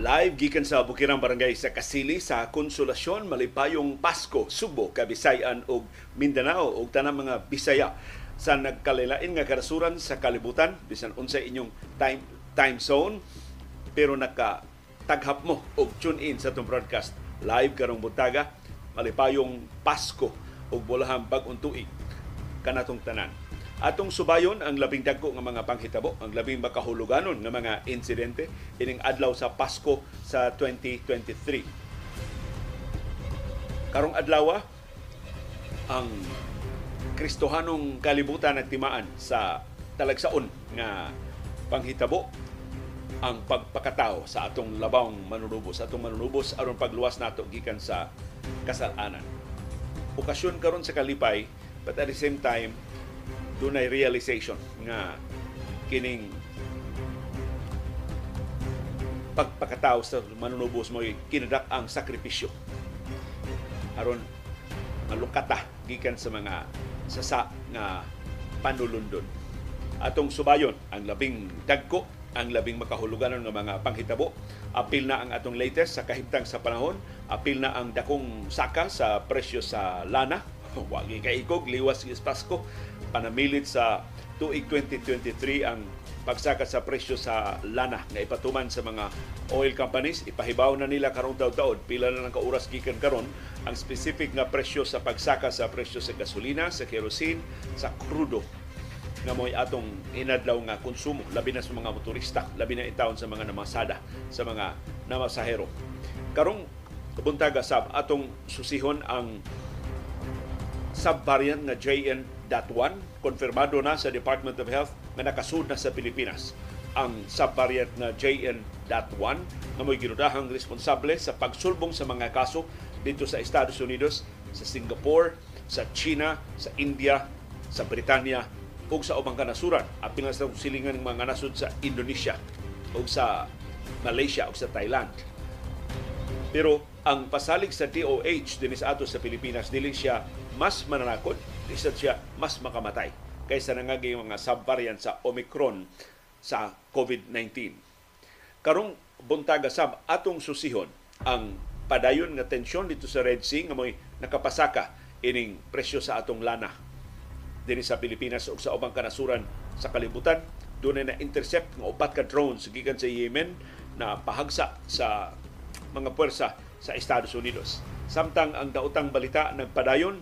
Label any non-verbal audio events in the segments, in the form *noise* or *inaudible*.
Live gikan sa Bukirang Barangay sa Kasili sa Konsolasyon Malipayong Pasko, Subo, Kabisayan ug Mindanao ug tanang mga Bisaya. Sa nagkalilain nga karasuran sa kalibutan bisan unsa inyong time time zone pero naka taghap mo og tune in sa itong broadcast. Live karong buntaga malipayong Pasko ug bulahang bag-ong tuig kanatong tanan Atong subayon ang labing dagko nga mga panghitabo, ang labing makahuluganon nga mga insidente ining adlaw sa Pasko sa 2023. Karong adlaw ang Kristohanong kalibutan nagtimaan sa talagsaon nga panghitabo ang pagpakatao sa atong labawng manunubos, atong manunubos aron pagluwas nato gikan sa kasalanan. Okasyon karon sa kalipay, but at the same time, dunay realization nga kining pagpakatao sa manunubos mo kinadak ang sakripisyo. Aron malukata gikan sa mga sasa nga panulundon. Atong subayon ang labing dagko ang labing makahuluganon ng mga panghitabo. Apil na ang atong latest sa kahimtang sa panahon. Apil na ang dakong saka sa presyo sa lana. *laughs* Wagi kaikog liwas is Pasko panamilit sa tuig 2023 ang pagsaka sa presyo sa lana nga ipatuman sa mga oil companies. Ipahibaw na nila karong taon-taon. Pila na lang kauras gikan karon ang specific nga presyo sa pagsaka sa presyo sa gasolina sa kerosene sa krudo. Nga mo'y atong inadlaw nga konsumo labi na sa mga motorista labi na itawon sa mga namasada sa mga namasahero. Karong buntaga sab atong susihon ang subvariant nga JN.1 konfirmado na sa Department of Health nga nakasud na sa Pilipinas ang subvariant na JN.1 nga mo'y ginudahang responsable sa pagsulbong sa mga kaso dito sa Estados Unidos, sa Singapore, sa China, sa India, sa Britanya ug sa ubang kanasuran. Apil na sa silingan ng mga nasud sa Indonesia ug sa Malaysia ug sa Thailand. Pero ang pasalig sa DOH din sa ato sa Pilipinas dili siya mas mananakot, isa siya mas makamatay kaysa nangagay mga subvariant sa Omicron sa COVID-19. Karong buntaga sab atong susihon ang padayon nga tensyon dito sa Red Sea nga mo'y nakapasaka ining presyo sa atong lana dinhi sa Pilipinas ug sa ubang kanasuran sa kalibutan dunay na intercept nga upat ka drones gikan sa Yemen na pahagsa sa mga puwersa sa Estados Unidos. Samtang ang daotang balita nagpadayon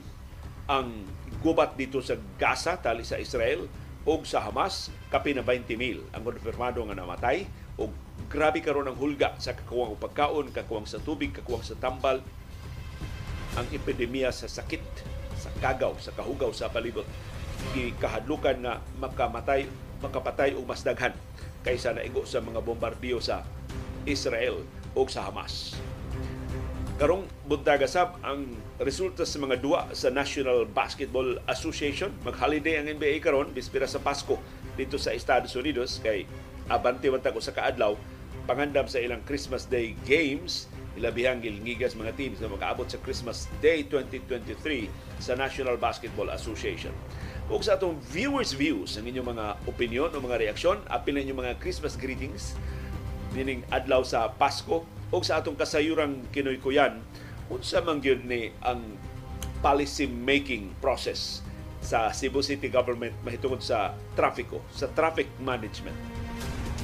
ang gubat dito sa Gaza tali sa Israel o sa Hamas kapin na 20 mil ang konfirmado nga namatay o grabe karon ang hulga sa kakuwang pagkaon, kakuwang sa tubig, kakuwang sa tambal ang epidemya sa sakit, sa kagaw, sa kahugaw sa palibot gikahadlukan nga makamatay makapatay og mas daghan kaysa naigo sa mga bombardiyo sa Israel o sa Hamas. Karong buntaga sab ang resulta sa mga duwa sa National Basketball Association. Mag-holiday ang NBA karon bispira sa Pasko dito sa Estados Unidos kay abante man ko sa kaadlaw pangandam sa ilang Christmas Day games ilabihang gilngigas mga teams na makaabot sa Christmas Day 2023 sa National Basketball Association. Ug sa atong viewers views ang inyong mga opinion o mga reaksyon, apil na inyong mga Christmas greetings nining adlaw sa Pasko o sa atong kasayurang kinuykuyan unsa man gyud ni ang policy making process sa Cebu City Government mahitungod sa trafiko, sa traffic management.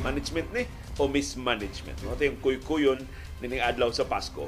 Management ni o mismanagement. Mo yung kuykuyon nining adlaw sa Pasko.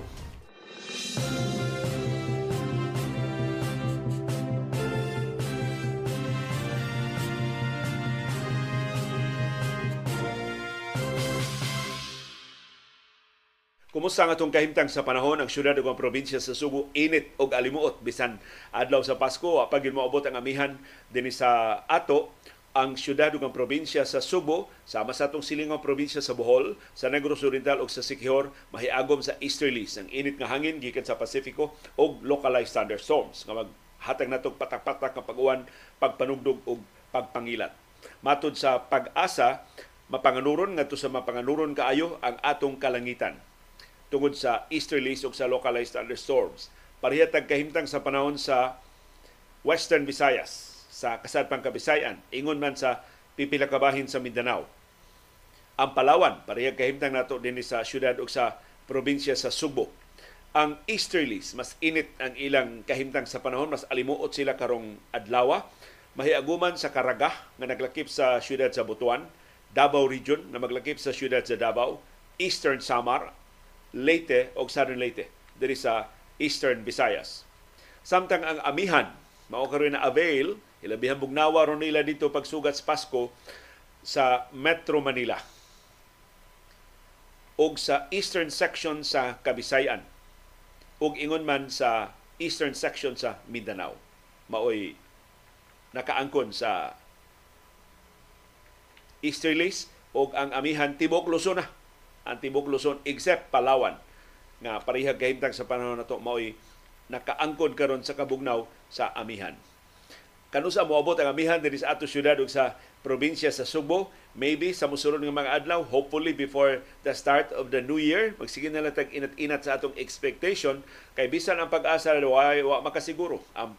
Kumusta nga itong kahimtang sa panahon? Ang syudad ug probinsya sa Subo init og alimuot bisan adlaw sa Pasko. Apag moabot ang amihan dinhi sa ato. Ang syudad ug probinsya sa Subo sama sa atong silingang probinsya sa Bohol, sa Negros Oriental ug sa Siquijor mahiagom sa easterlies ang init nga hangin gikan sa Pasifiko og localized thunderstorms. Nga maghatag natong patak-patak nga pag-uwan, pagpanugdog ug pagpangilat. Matod sa pag-asa, mapanganuron ngadto sa mapanganuron kaayo ang atong kalangitan tungod sa easterlies ug sa localized thunderstorms. Parehitag kahimtang sa panahon sa Western Visayas, sa kasadpang Kabisayan, ingon man sa pipila sa Mindanao. ang Palawan parehag kahimtang nato dinhi sa syudad ug sa probinsya sa Subo ang easterlies mas init ang ilang kahimtang sa panahon mas alimuot sila karong adlaw mahiaguman sa Caraga nga naglakip sa syudad sa Butuan Davao Region na maglakip sa syudad sa Davao Eastern Samar Leyte o Southern Leyte diri sa Eastern Visayas. Samtang ang amihan mao karon na avail ilabihan bugnawa ron nila dito pagsugat sa Pasko sa Metro Manila ug sa eastern section sa Kabisayan ug ingon man sa eastern section sa Mindanao. Maoy nakaangkon sa easterlies ug ang amihan tibok Luzon na ang tibok Luzon except Palawan nga parehag kahimtang sa panahon nato maoy nakaangkon karon sa kabugnaw sa amihan. Kanusa moabot ang amihan diri sa ato syudad ug sa probinsya sa Subo? Maybe sa musulod ng mga adlaw hopefully before the start of the new year magsige na lang inat-inat sa atong expectation. Kay bisan ang pag-asa wa, wa makasiguro. Ang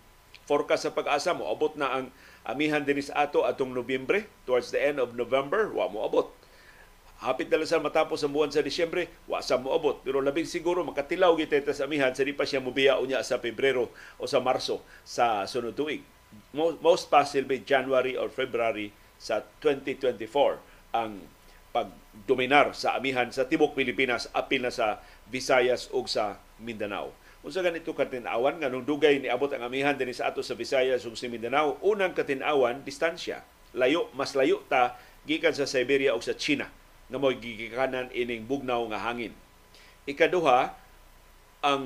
forecast sa pag-asa mo abot na ang amihan dinhi sa ato atong Nobyembre towards the end of November wa mo abot hapit na sa matapos ang buwan sa Disyembre, wa sa moabot. Pero labing siguro makatilaw giteta sa amihan sa di pa siya mubiya unya sa Pebrero o sa Marso sa sunod tuig. Most possibly January or February sa 2024 ang pagdominar sa amihan sa tibok Pilipinas apil na sa Visayas ug sa Mindanao. Unsa ganito katinawan nga nung dugay ni abot ang amihan dinhi sa ato sa Visayas ug sa Mindanao, unang katinawan distansya. Layo mas layo ta gikan sa Siberia ug sa China nga mo gigikanan ining bugnaw nga hangin. Ikaduha, ang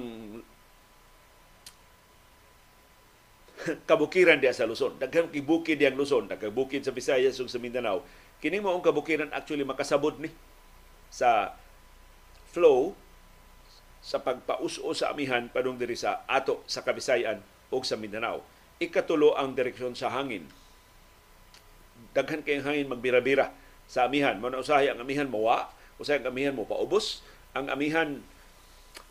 *laughs* kabukiran diya sa Luzon. Daghang kibukid diyang Luzon, daghang sa Visayas ug sa Mindanao. Kini mo ang kabukiran actually makasabod ni sa flow sa pagpaus-o sa amihan padung diri sa ato sa Kabisayan ug sa Mindanao. Ikatulo ang direksyon sa hangin. Daghan kay hangin magbira-bira sa amihan. Mao usahay ang amihan mawa, usahay ang amihan mo paubos, ang amihan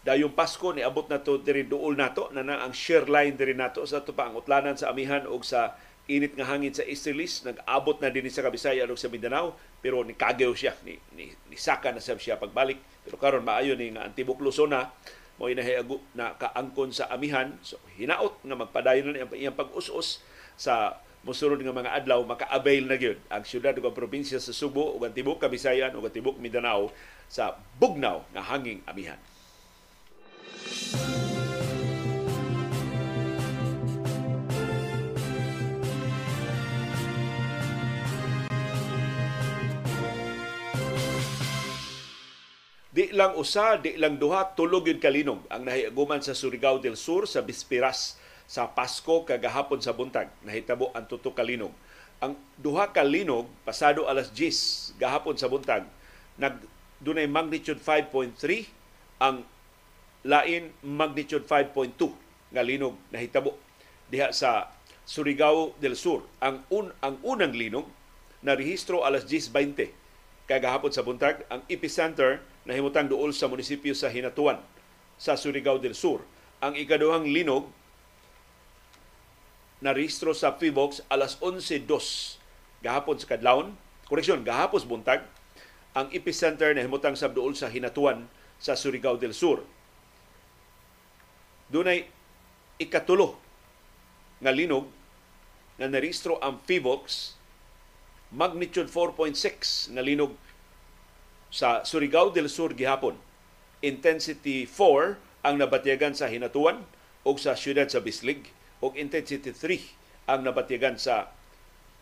Dayong Pasko ni abot na to diri duol nato na na ang share line diri nato. Sa to pa ang utlanan sa amihan og sa init nga hangin sa Easterlies nag-abot na dinhi sa Kabisayan ug sa Mindanao pero ni kagaw siya ni, ni, ni saka na siya pagbalik. Pero karon maayo ni nga antibok Luzon na mo inahiago na kaangkon sa amihan. So hinaot nga magpadayon na iyang pag-us-us sa mosunod nga mga adlaw maka-avail na gyud ang syudad ug probinsya sa Subo ug ang tibok Kabisayan ug ang tibok Mindanao sa bugnaw nga hanging amihan. Di lang usa, di lang duha, tulog yun kalinog ang nahiaguman sa Surigao del Sur sa Bispiras sa Pasko kagahapon sa buntag. Nahitabo ang tuto kalinog. Ang duha kalinog pasado alas 10 gahapon sa buntag nag dunay magnitude 5.3 ang lain magnitude 5.2 nga linog nahitabo diha sa Surigao del Sur. Ang un, ang unang linog na rehistro alas 10:20 kagahapon sa buntag ang epicenter nahimutang duol sa munisipyo sa Hinatuan sa Surigao del Sur. Ang ikaduhang linog na rehistro sa Fibox alas 11:02 gahapon sa kadlawon. Koreksyon, gahapon buntag. Ang epicenter na himutang sa duol sa Hinatuan sa Surigao del Sur. Dunay ikatulo nga linog na narehistro ang Fibox magnitude 4.6 nga linog sa Surigao del Sur gihapon. Intensity 4 ang nabatyagan sa Hinatuan o sa siyudad sa Bislig o intensity 3 ang nabatyagan sa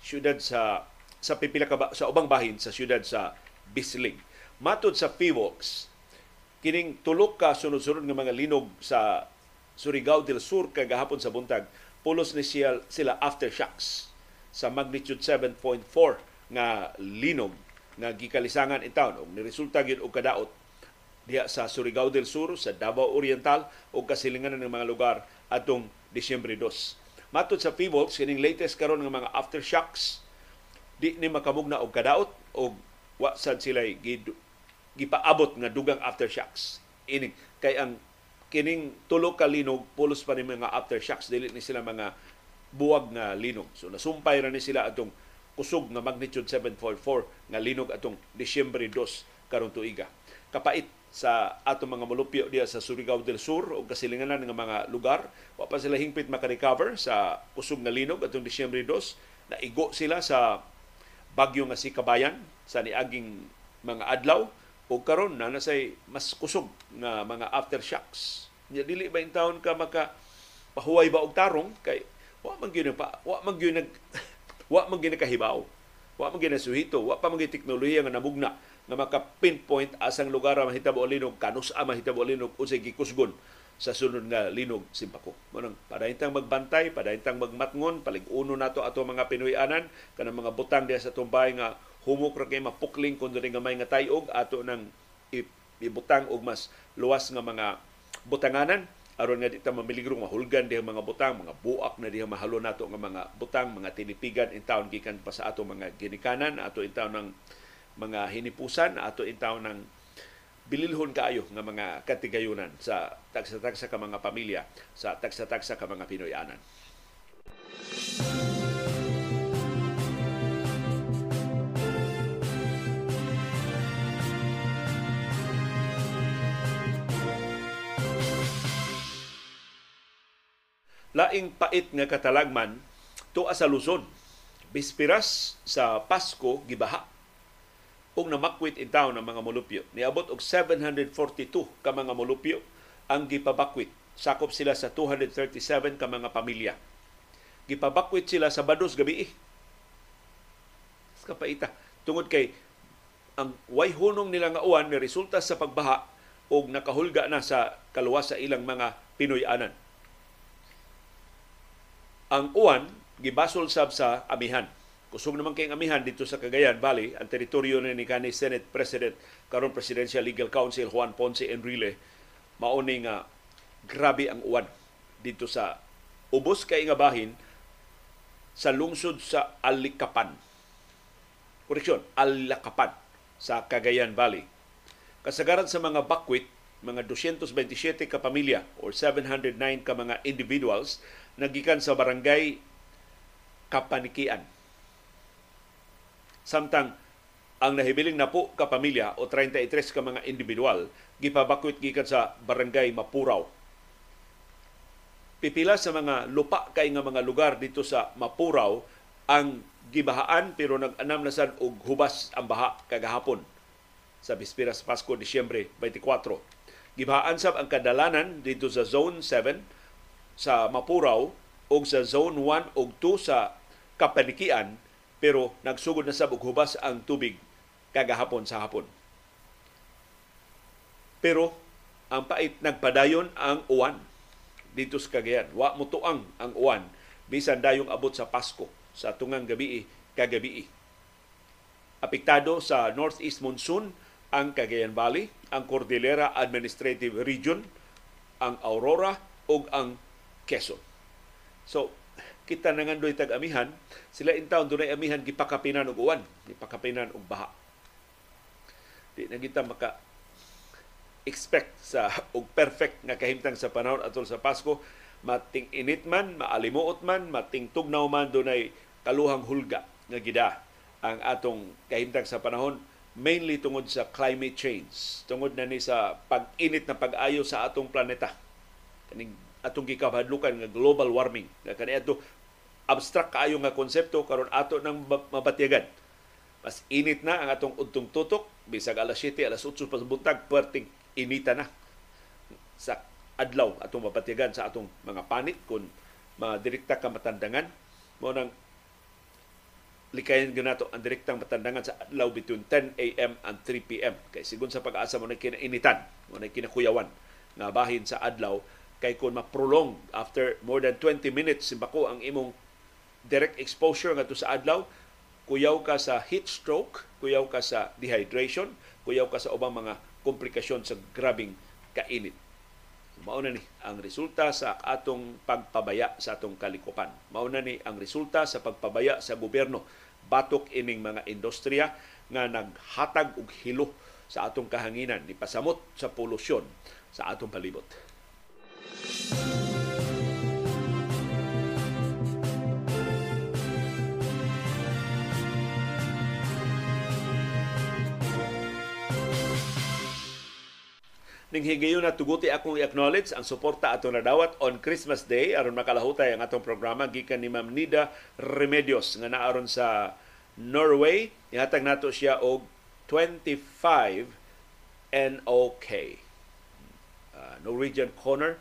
siyudad sa sa pipila ka sa ubang bahin sa siyudad sa Bislig. Matod sa PIVOX, kining tulok ka sunod-sunod nga mga linog sa Surigao del Sur kagahapon sa buntag, pulos ni siya, sila aftershocks sa magnitude 7.4 nga linog nga gikalisangan in town ug niresulta gyud og kadaot diha sa Surigao del Sur, sa Davao Oriental ug kasilinganan ng mga lugar atong Disyembre 2. Matod sa PIVOLS, kining latest karon nga mga aftershocks, di ni makamugna og kadaot og wa sad sila gipaabot nga dugang aftershocks. Ini kay ang kining tulo ka linog pulos pa ni mga aftershocks dili ni sila mga buwag nga linog. So nasumpay ra ni sila atong kusog nga magnitude 7.4 nga linog atong Disyembre 2 karong tuiga. Kapait sa atong mga molupyo diya sa Surigao del Sur o kasilinganan nga mga lugar. Wa pa sila hingpit maka-recover sa kusog nga linog atong Disyembre 2. Naigo sila sa bagyo nga si Kabayan sa niaging mga adlaw o karon na nasay mas kusog nga mga aftershocks. Nya dili ba in taon ka maka pahuway ba og tarong kay wa man gyud pa wa man gyud nag *laughs* wa man gyud kahibaw. Wa man gyud suhito, wa pa man teknolohiya nga namugna nga maka-pinpoint asang lugar mahitabo linog kanus a mahitabo linog unsay gikusgon sa sunod nga linog simpako. Manang padayntang magbantay, padayntang magmatngon, palig-uno nato ato mga Pinoyanan kanang mga butang diya sa tumbay nga humok ra kay mapukling kun diri nga may nga tayog ato nang ibutang og mas luwas nga mga butanganan aron nga di ta mamiligrong mahulgan diha mga butang, mga buak na diha mahalo nato nga mga butang, mga tinipigan in town gikan pa sa ato mga ginikanan, ato in town ng mga hinipusan, ato in town ng bililhon kaayo nga mga katigayunan sa tagsa-tagsa ka mga pamilya, sa tagsa-tagsa ka mga Pinoyanan. laing pait nga katalagman tuwa sa Luzon. Bispiras sa Pasko gibaha ug namakwit in town ang mga molupyo. Niabot og 742 ka mga molupyo ang gipabakwit. Sakop sila sa 237 ka mga pamilya. Gipabakwit sila sa Bados gabi. Kapaita. Tungod kay ang way hunong nila nga uwan ni resulta sa pagbaha og nakahulga na sa kaluwas sa ilang mga Pinoy-anan ang uwan gibasol sab sa amihan. Kusog naman kay amihan dito sa Cagayan Valley, ang teritoryo ni kanhi Senate President karon Presidential Legal Council Juan Ponce Enrile mauni nga grabe ang uwan dito sa ubos kay nga bahin sa lungsod sa Alikapan. Koreksyon, Alakapan sa Cagayan Valley. Kasagaran sa mga bakwit, mga 227 ka pamilya or 709 ka mga individuals nagikan sa barangay Kapanikian. Samtang ang nahibiling na po ka pamilya o 33 ka mga individual gipabakwit gikan sa barangay Mapuraw. Pipila sa mga lupa kay nga mga lugar dito sa Mapuraw ang gibahaan pero nag-anam na sad og hubas ang baha kagahapon sa Bispiras Pasko Disyembre 24. Gibahaan sab ang kadalanan dito sa Zone 7 sa Mapuraw o sa Zone 1 o 2 sa Kapanikian pero nagsugod na sa hubas ang tubig kagahapon sa hapon. Pero ang pait nagpadayon ang uwan dito sa Cagayan. Wa mo tuang ang uwan bisan dayong abot sa Pasko sa tungang gabi kagabi. Apektado sa northeast monsoon ang Cagayan Valley, ang Cordillera Administrative Region, ang Aurora ug ang Quezon. So, kita na nga do'y tag-amihan, sila in town doon amihan gipakapinan og uwan, gipakapinan og baha. Di na kita maka expect sa og perfect nga kahimtang sa panahon atol sa Pasko, mating init man, maalimuot man, mating tugnaw man dunay kaluhang hulga nga gida ang atong kahimtang sa panahon mainly tungod sa climate change, tungod na ni sa pag-init na pag-ayo sa atong planeta. Kaning atong gikabadlukan nga global warming. Kani ato abstract kaayo nga konsepto karon ato nang mabatyagan. Mas init na ang atong udtong tutok bisag alas 7 alas 8 pa buntag perting inita na sa adlaw atong mabatyagan sa atong mga panit kung madirekta ka matandangan mo nang likayan ganato ang direktang matandangan sa adlaw between 10 a.m. and 3 p.m. Kay sigun sa pag-asa mo na kinainitan, mo na kinakuyawan nga bahin sa adlaw kay kung ma-prolong after more than 20 minutes simbako ang imong direct exposure ngadto sa adlaw kuyaw ka sa heat stroke kuyaw ka sa dehydration kuyaw ka sa ubang mga komplikasyon sa grabing kainit. Mao na ni ang resulta sa atong pagpabaya sa atong kalikupan. Mao na ni ang resulta sa pagpabaya sa gobyerno. Batok ining mga industriya nga naghatag og hilo sa atong kahanginan. Ni pasamot sa polusyon sa atong palibot. Ning higayon na tuguti akong i-acknowledge ang suporta ato nadawat on Christmas Day aron makalahutay ang atong programa gikan ni Ma'am Nida Remedios nga naaron sa Norway. Ihatag nato siya og 25 NOK. Uh, Norwegian Corner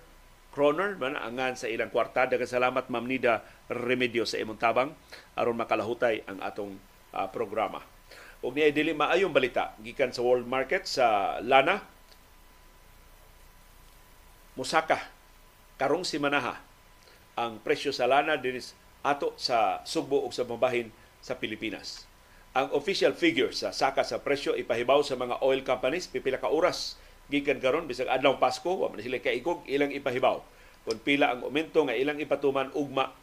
Kroner man angan sa ilang kwarta daghang salamat Ma'am Nida Remedios sa imong tabang aron makalahutay ang atong uh, programa. Og niya dili maayong balita gikan sa world market sa lana musaka. Karong simanaha. Ang presyo sa lana dinis ato sa Sugbo ug sa mabahin sa Pilipinas. Ang official figure sa saka sa presyo ipahibaw sa mga oil companies pipila ka oras. Gikan karon bisag adlaw Pasko wa man sila kaikog ilang ipahibaw. Kung pila ang aumento nga ilang ipatuman ugma.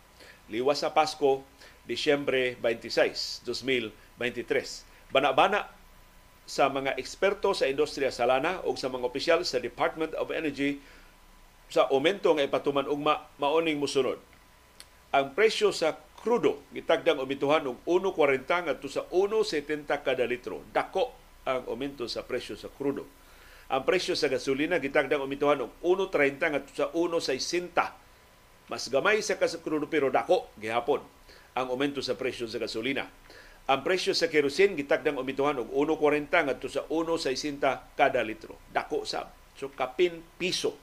Liwas sa Pasko Disyembre 26, 2023. Bana-bana sa mga eksperto sa industriya sa lana o sa mga opisyal sa Department of Energy sa aumento nga ipatuman ugma maoning musunod. Ang presyo sa krudo gitagdang umituhan og 1.40 ngadto sa 1.70 kada litro. Dako ang aumento sa presyo sa krudo. Ang presyo sa gasolina gitagdang umituhan og 1.30 ngadto sa 1.60. Mas gamay sa krudo pero dako gihapon ang aumento sa presyo sa gasolina. Ang presyo sa kerosene gitagdang umituhan og 1.40 ngadto sa 1.60 kada litro. Dako sab. So kapin piso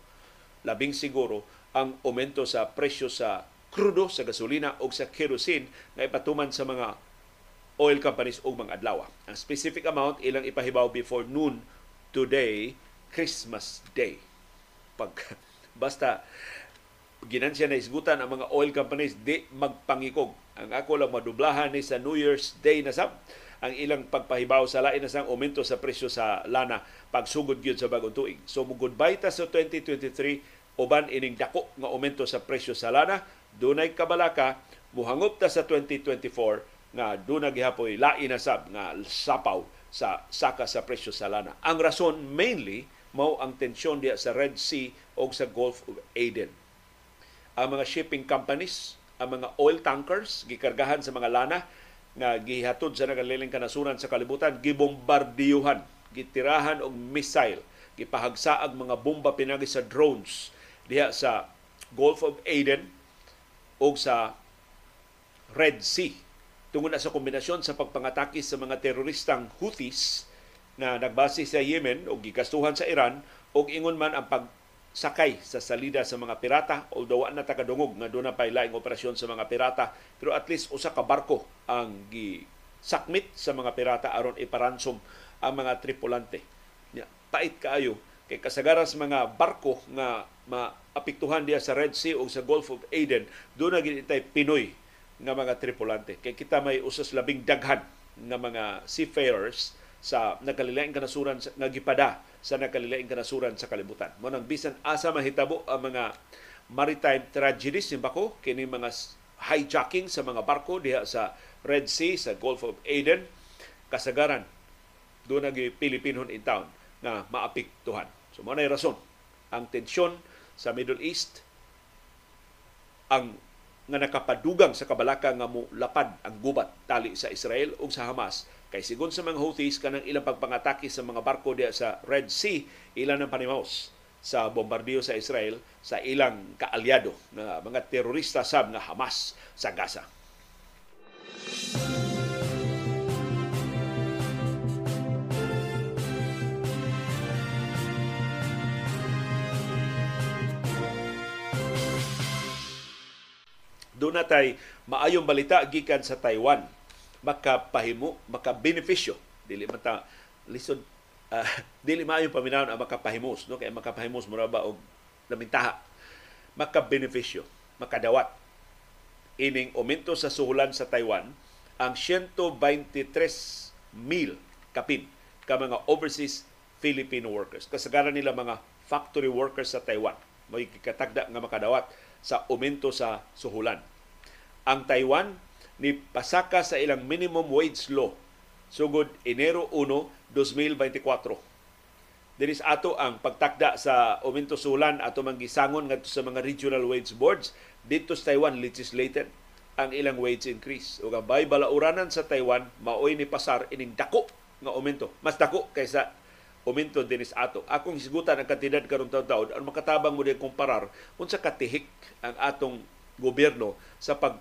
labing siguro ang aumento sa presyo sa krudo, sa gasolina o sa kerosene na ipatuman sa mga oil companies o mga adlaw. Ang specific amount ilang ipahibaw before noon today, Christmas Day. Pag *laughs* basta ginansya na isgutan ang mga oil companies di magpangikog. Ang ako lang madublahan ni sa New Year's Day na sab ang ilang pagpahibaw sa lain na sang sa presyo sa lana pagsugod gyud sa bagong tuig. So mo goodbye ta sa 2023 uban ining dako nga aumento sa presyo sa lana, dunay kabalaka muhangop ta sa 2024 nga duna gihapoy lain na sab nga sapaw sa saka sa presyo sa lana. Ang rason mainly mao ang tensyon diya sa Red Sea o sa Gulf of Aden. Ang mga shipping companies, ang mga oil tankers gikargahan sa mga lana nga gihatod sa nagaliling kanasuran sa kalibutan gibombardiyuhan gitirahan og missile gipahagsaag mga bomba pinagi sa drones diha sa Gulf of Aden o sa Red Sea. Tungod na sa kombinasyon sa pagpangatake sa mga teroristang Houthis na nagbase sa Yemen o gikastuhan sa Iran o ingon man ang pag sakay sa salida sa mga pirata o dawa na takadungog nga doon na pa laing operasyon sa mga pirata pero at least usa ka barko ang gi sakmit sa mga pirata aron iparansom ang mga tripulante. Ya, pait kaayo kay kasagaran sa mga barko nga maapektuhan diya sa Red Sea o sa Gulf of Aden doon na ginitay Pinoy nga mga tripulante. Kay kita may usas labing daghan nga mga seafarers sa nakalilaing kanasuran nga gipada sa nakalilaing kanasuran sa kalibutan. Mo nang bisan asa mahitabo ang mga maritime tragedies ni bako kini mga hijacking sa mga barko diha sa Red Sea sa Gulf of Aden kasagaran do nagi Pilipinon in town nga maapektuhan. So mo na rason ang tensyon sa Middle East ang nga nakapadugang sa kabalaka nga mo lapad ang gubat tali sa Israel ug sa Hamas Kay sigon sa mga Houthis kanang ilang pagpangatake sa mga barko diya sa Red Sea, ilan ang panimaos sa bombardiyo sa Israel sa ilang kaalyado na mga terorista sab nga Hamas sa Gaza. Doon natay maayong balita gikan sa Taiwan makapahimo, makabenepisyo. Dili man ta lisod uh, *laughs* dili maayo paminawon ang makapahimos no kay makapahimos mura ba og lamintaha makabenepisyo makadawat ining aumento sa suhulan sa Taiwan ang 123 mil kapin ka mga overseas Filipino workers. Kasagaran nila mga factory workers sa Taiwan. May katagda nga makadawat sa aumento sa suhulan. Ang Taiwan ni pasaka sa ilang minimum wage law sugod Enero 1, 2024. Dinis ato ang pagtakda sa aumento sulan ato manggisangon ngadto sa mga regional wage boards dito sa Taiwan legislated ang ilang wage increase. Ug ang bay balauranan sa Taiwan maoy ni pasar ining dako nga aumento. Mas dako kaysa uminto dinis ato. Akong hisgutan ang kantidad karon taon-taon ang makatabang mo din kumparar unsa katihik ang atong gobyerno sa pag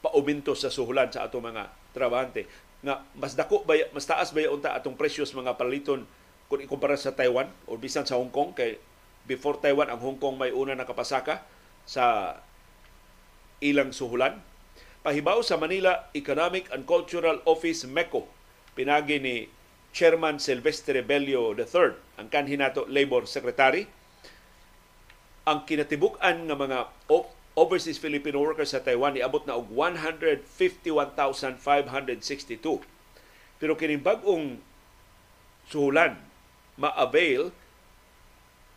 pauminto sa suhulan sa atong mga trabahante. Nga mas dako ba mas taas ba unta atong presyos mga paliton kung ikumpara sa Taiwan o bisan sa Hong Kong? Kay before Taiwan ang Hong Kong may una nakapasaka sa ilang suhulan. Pahibaw sa Manila Economic and Cultural Office MECO pinagi ni Chairman Silvestre Bello III ang kanhi nato Labor Secretary. Ang kinatibuk-an nga mga overseas Filipino workers sa Taiwan niabot na og 151,562. Pero kining bag-ong suhulan ma-avail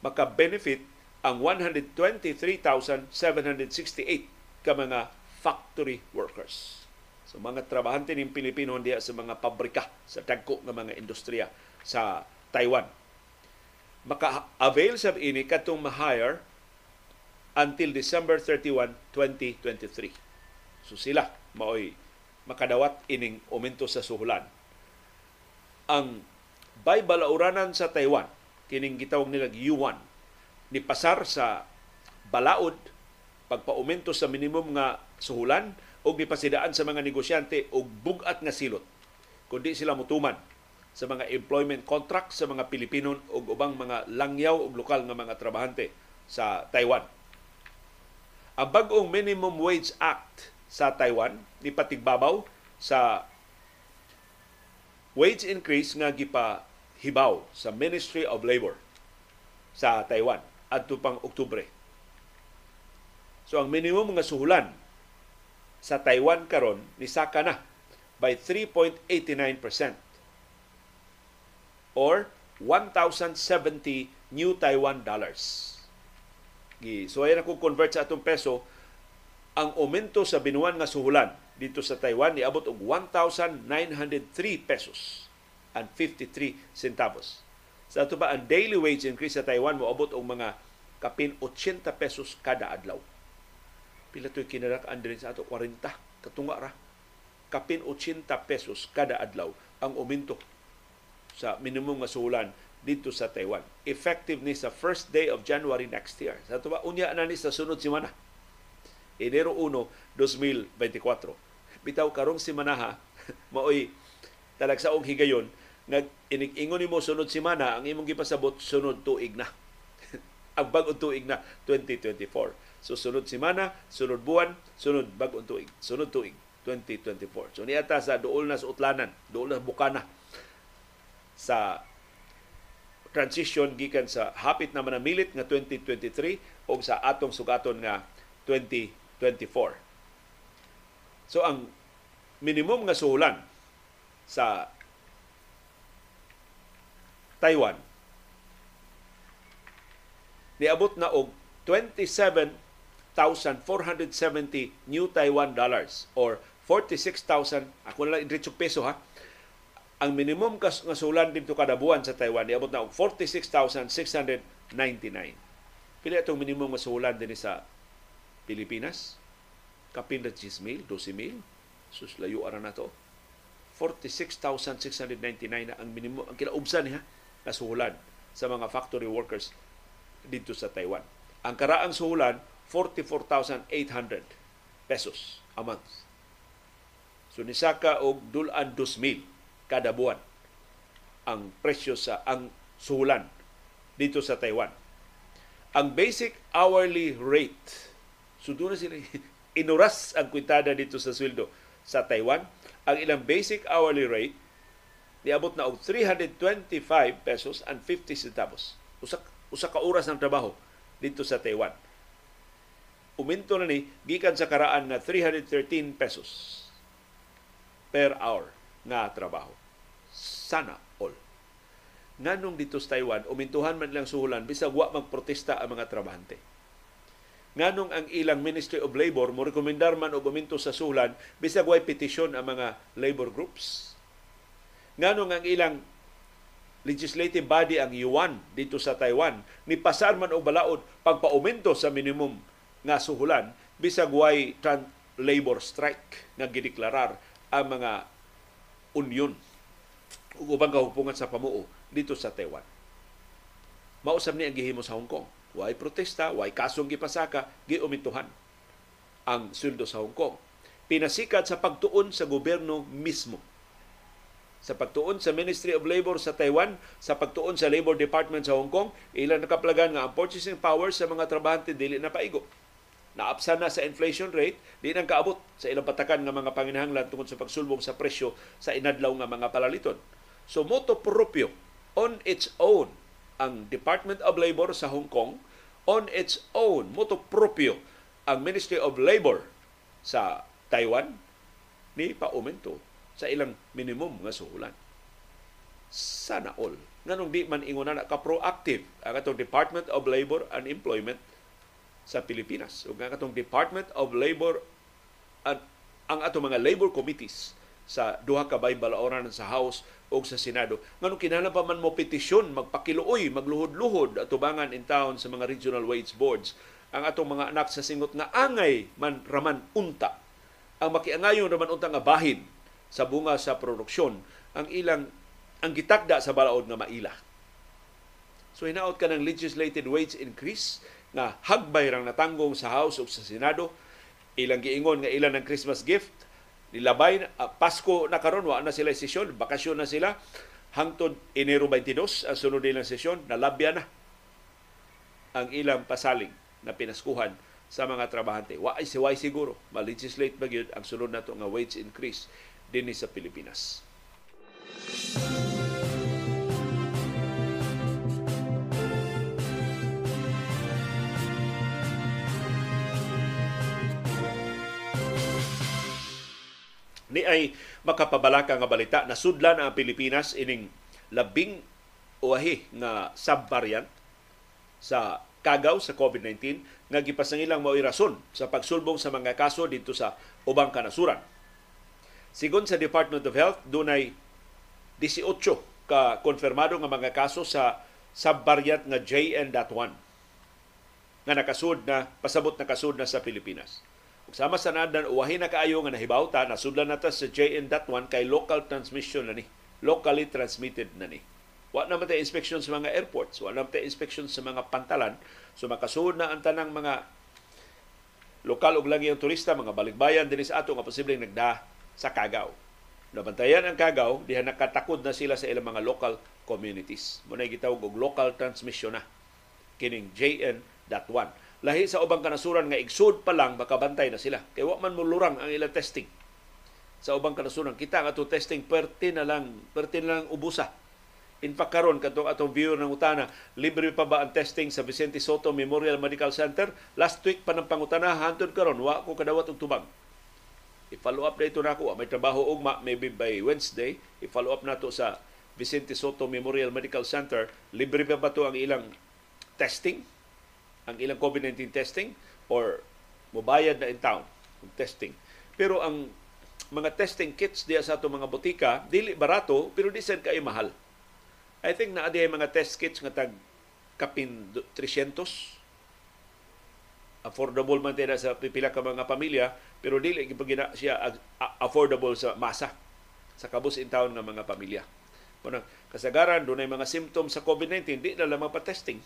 maka-benefit ang 123,768 ka mga factory workers. So mga trabahante ng Pilipino diya sa mga pabrika sa dagko nga mga industriya sa Taiwan. Maka-avail sa ini katong ma-hire until December 31, 2023. So sila maoy makadawat ining aumento sa suhulan. Ang bay balauranan sa Taiwan, kining gitawag nila yuan, ni pasar sa balaod pagpaumento sa minimum nga suhulan o gipasidaan sa mga negosyante og bugat nga silot kundi sila mutuman sa mga employment contract sa mga Pilipino o ubang mga langyaw o lokal nga mga trabahante sa Taiwan. Ang bagong Minimum Wage Act sa Taiwan ni patigbabaw sa wage increase nga gipahibaw sa Ministry of Labor sa Taiwan adto pang Oktubre. So ang minimum nga suhulan sa Taiwan karon ni saka na by 3.89% or 1,070 new Taiwan dollars So ay convert sa atong peso, ang aumento sa binuan nga suhulan dito sa Taiwan niabot og 1,903 pesos and 53 centavos. Sa ato ba ang daily wage increase sa Taiwan mo abot og mga kapin 80 pesos kada adlaw. Pila to'y kinarakaan din sa ato 40 katunga ra. Kapin 80 pesos kada adlaw ang aumento sa minimum nga suhulan dito sa Taiwan. Effective ni sa first day of January next year. Sa tuba, unya na ni sa sunod simana. Enero 1, 2024. Bitaw karong simana ha, *laughs* maoy talagsaong higayon, nga inig-ingon nimo sunod simana, ang imong gipasabot sunod tuig na. *laughs* ang bagong tuig na 2024. So sunod simana, sunod buwan, sunod bagong tuig, sunod tuig 2024. So niata sa duol na sa utlanan, duol na bukana sa transition gikan sa hapit na manamilit nga 2023 o sa atong sugaton nga 2024. So ang minimum nga suhulan sa Taiwan niabot na og 27,470 new Taiwan dollars or 46,000 ako na lang peso ha ang minimum kas nga sulan dito kada buwan sa Taiwan niabot na og 46,699. Pila itong minimum nga sulan din sa Pilipinas? Kapin na 10,000, 12,000. Sus, layo ara na to. 46,699 na ang minimum, ang kinaubsan niya na suhulan sa mga factory workers dito sa Taiwan. Ang karaang suhulan, 44,800 pesos a month. So nisaka og dulan 2,000 kada buwan ang presyo sa ang suhulan dito sa Taiwan. Ang basic hourly rate, so doon na sila *laughs* inuras ang kwitada dito sa sweldo sa Taiwan. Ang ilang basic hourly rate niabot na og 325 pesos and 50 centavos. Usa usa ka oras ng trabaho dito sa Taiwan. Uminto na ni gikan sa karaan na 313 pesos per hour nga trabaho. Sana all. Nganong dito sa Taiwan, umintuhan man lang suhulan, bisag wa magprotesta ang mga trabahante. Nganong ang ilang Ministry of Labor mo rekomendar man og uminto sa suhulan, bisag way petisyon ang mga labor groups. Nganong ang ilang legislative body ang yuan dito sa Taiwan ni pasar man og balaod pagpaumento sa minimum nga suhulan bisag way labor strike nga gideklarar ang mga union ug ubang kahupungan sa pamuo dito sa Taiwan. mausab ni ang gihimo sa Hong Kong. Way protesta, way kasong gipasaka, giumituhan ang sweldo sa Hong Kong. Pinasikat sa pagtuon sa gobyerno mismo. Sa pagtuon sa Ministry of Labor sa Taiwan, sa pagtuon sa Labor Department sa Hong Kong, ilan nakaplagan nga ang purchasing power sa mga trabahante dili na paigo. Naapsan na sa inflation rate, di nang kaabot sa ilang patakan nga mga panginahanglan tungkol sa pagsulbong sa presyo sa inadlaw nga mga palaliton. So moto proprio on its own ang Department of Labor sa Hong Kong, on its own moto proprio ang Ministry of Labor sa Taiwan ni paumento sa ilang minimum nga suhulan. Sana all. Nganong di man ingon na ka-proactive ang atong Department of Labor and Employment sa Pilipinas. Ug ang atong Department of Labor at ang atong mga labor committees sa duha ka balaoran sa House o sa Senado. Nganong kinahanglan pa man mo petisyon, magpakiluoy, magluhod-luhod atubangan in town sa mga regional wage boards. Ang atong mga anak sa singot nga angay man raman unta. Ang makiangayon raman unta nga bahin sa bunga sa produksyon. Ang ilang ang gitakda sa balaod nga maila. So hinaot ka ng legislated wage increase nga hagbay rang natanggong sa House o sa Senado. Ilang giingon nga ilan ng Christmas gift nilabay uh, Pasko na karon wa na sila sesyon bakasyon na sila hangtod Enero 22 ang sunod nilang sesyon nalabya na ang ilang pasaling na pinaskuhan sa mga trabahante. Wa ay siway siguro, ma-legislate ba ang sunod nato nga wage increase din sa Pilipinas. Ni ay makapabalaka nga balita na sudlan ang Pilipinas ining labing uwahi nga sub-variant sa kagaw sa COVID-19 nga gipasangilang mao'y rason sa pagsulbong sa mga kaso dito sa ubang kanasuran. Sigon sa Department of Health, dunay 18 ka konfirmado nga mga kaso sa subvariant nga JN.1 nga nakasud na pasabot na kasud na sa Pilipinas. Sama sa nadan uwahin na kaayo nga nahibawta nasudlan nata sa JN.1 kay local transmission na ni, locally transmitted na ni. Wa naman tayo inspection sa mga airports, wa naman tayo inspection sa mga pantalan. So makasuod na ang tanang mga lokal ug lagi ang turista, mga balikbayan dinhi sa ato nga posibleng nagda sa Kagaw. Nabantayan ang Kagaw, diha nakatakod na sila sa ilang mga local communities. Muna gitawag og local transmission na kining JN.1. Lahi sa ubang kanasuran nga igsud pa lang makabantay na sila. Kay wa man mulurang ang ilang testing sa ubang kanasuran. Kita nga to testing perti na lang, perti na lang ubusa In fact, karon katong atong viewer ng utana, libre pa ba ang testing sa Vicente Soto Memorial Medical Center? Last week pa ng pangutana, hantod karon wa ko kadawat og tubag. I-follow up na ito na ako. May trabaho ugma, maybe by Wednesday. I-follow up na to sa Vicente Soto Memorial Medical Center. Libre pa ba to ang ilang testing? Ang ilang COVID-19 testing? Or mubayad na in town ang testing? Pero ang mga testing kits diya sa ato mga botika, dili barato, pero di sad kayo mahal I think na ay mga test kits nga tag kapin 300 affordable man tayo sa pipila ka mga pamilya pero dili gipagina siya affordable sa masa sa kabus in town nga mga pamilya. Kuna kasagaran dunay mga symptoms sa COVID-19 di na lang pa-testing.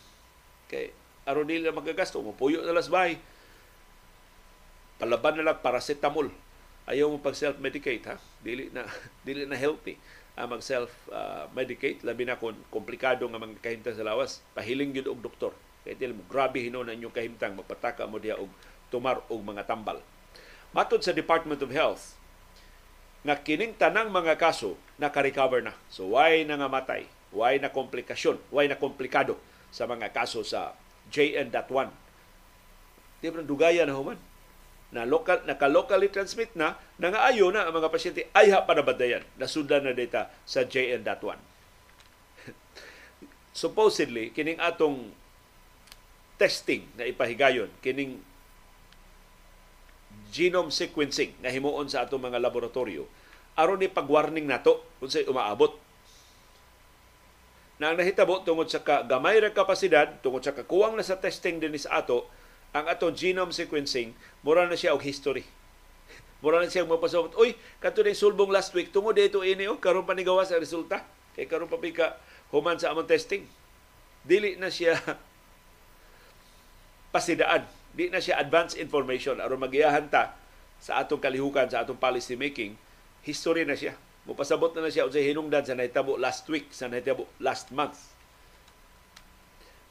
Kay aron dili na magagasto mo puyo na lasbay. Palaban na lang paracetamol. Ayaw mo pag self-medicate ha. Dili na *laughs* dili na healthy uh, mag-self-medicate, labi na kung komplikado nga mga kahimtang sa lawas, pahiling yun og doktor. Kaya tila mo, grabe hino na inyong kahimtang, magpataka mo diya og tumar og mga tambal. Matod sa Department of Health, nga kining tanang mga kaso naka-recover na. So why na nga matay? Why na komplikasyon? Why na komplikado sa mga kaso sa JN.1? Di ba dugaya na human? na local naka-locally transmit na nangaayo na ang mga pasyente ay ha panabadayan nasundan na data sa JN.1 *laughs* supposedly kining atong testing na ipahigayon kining genome sequencing na himuon sa atong mga laboratorio aron ni pag-warning nato kung say umaabot na ang nahitabo tungod sa gamay ra kapasidad tungod sa kakuwang na sa testing din sa ato ang atong genome sequencing, mura na siya og history. *laughs* Mura na siya mapasabot, uy, kato na sulbong last week, tungod dito ini, oh, karon pa ni gawas ang resulta. Kay karon pa ka human sa among testing. dili na siya *laughs* pasidaan, di na siya advance information aron magiyahan ta sa atong kalihukan sa atong policy making, history na siya. Mupasabot na na siya sa hinungdan sa nahitabo last week, sa nahitabo last month.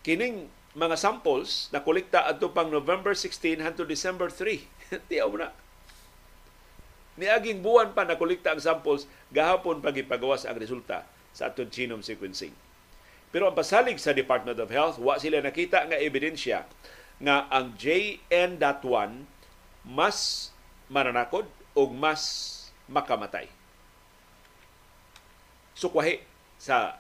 Kining mga samples na kolekta adto pang November 16 hangtod December 3. *laughs* Tiyaw mo na. Niaging buwan pa na kolekta ang samples, gahapon pagipagawas ang resulta sa atong genome sequencing. Pero ang pasalig sa Department of Health, wa sila nakita nga ebidensya nga ang JN.1 mas mananakod o mas makamatay. Sukwahi sa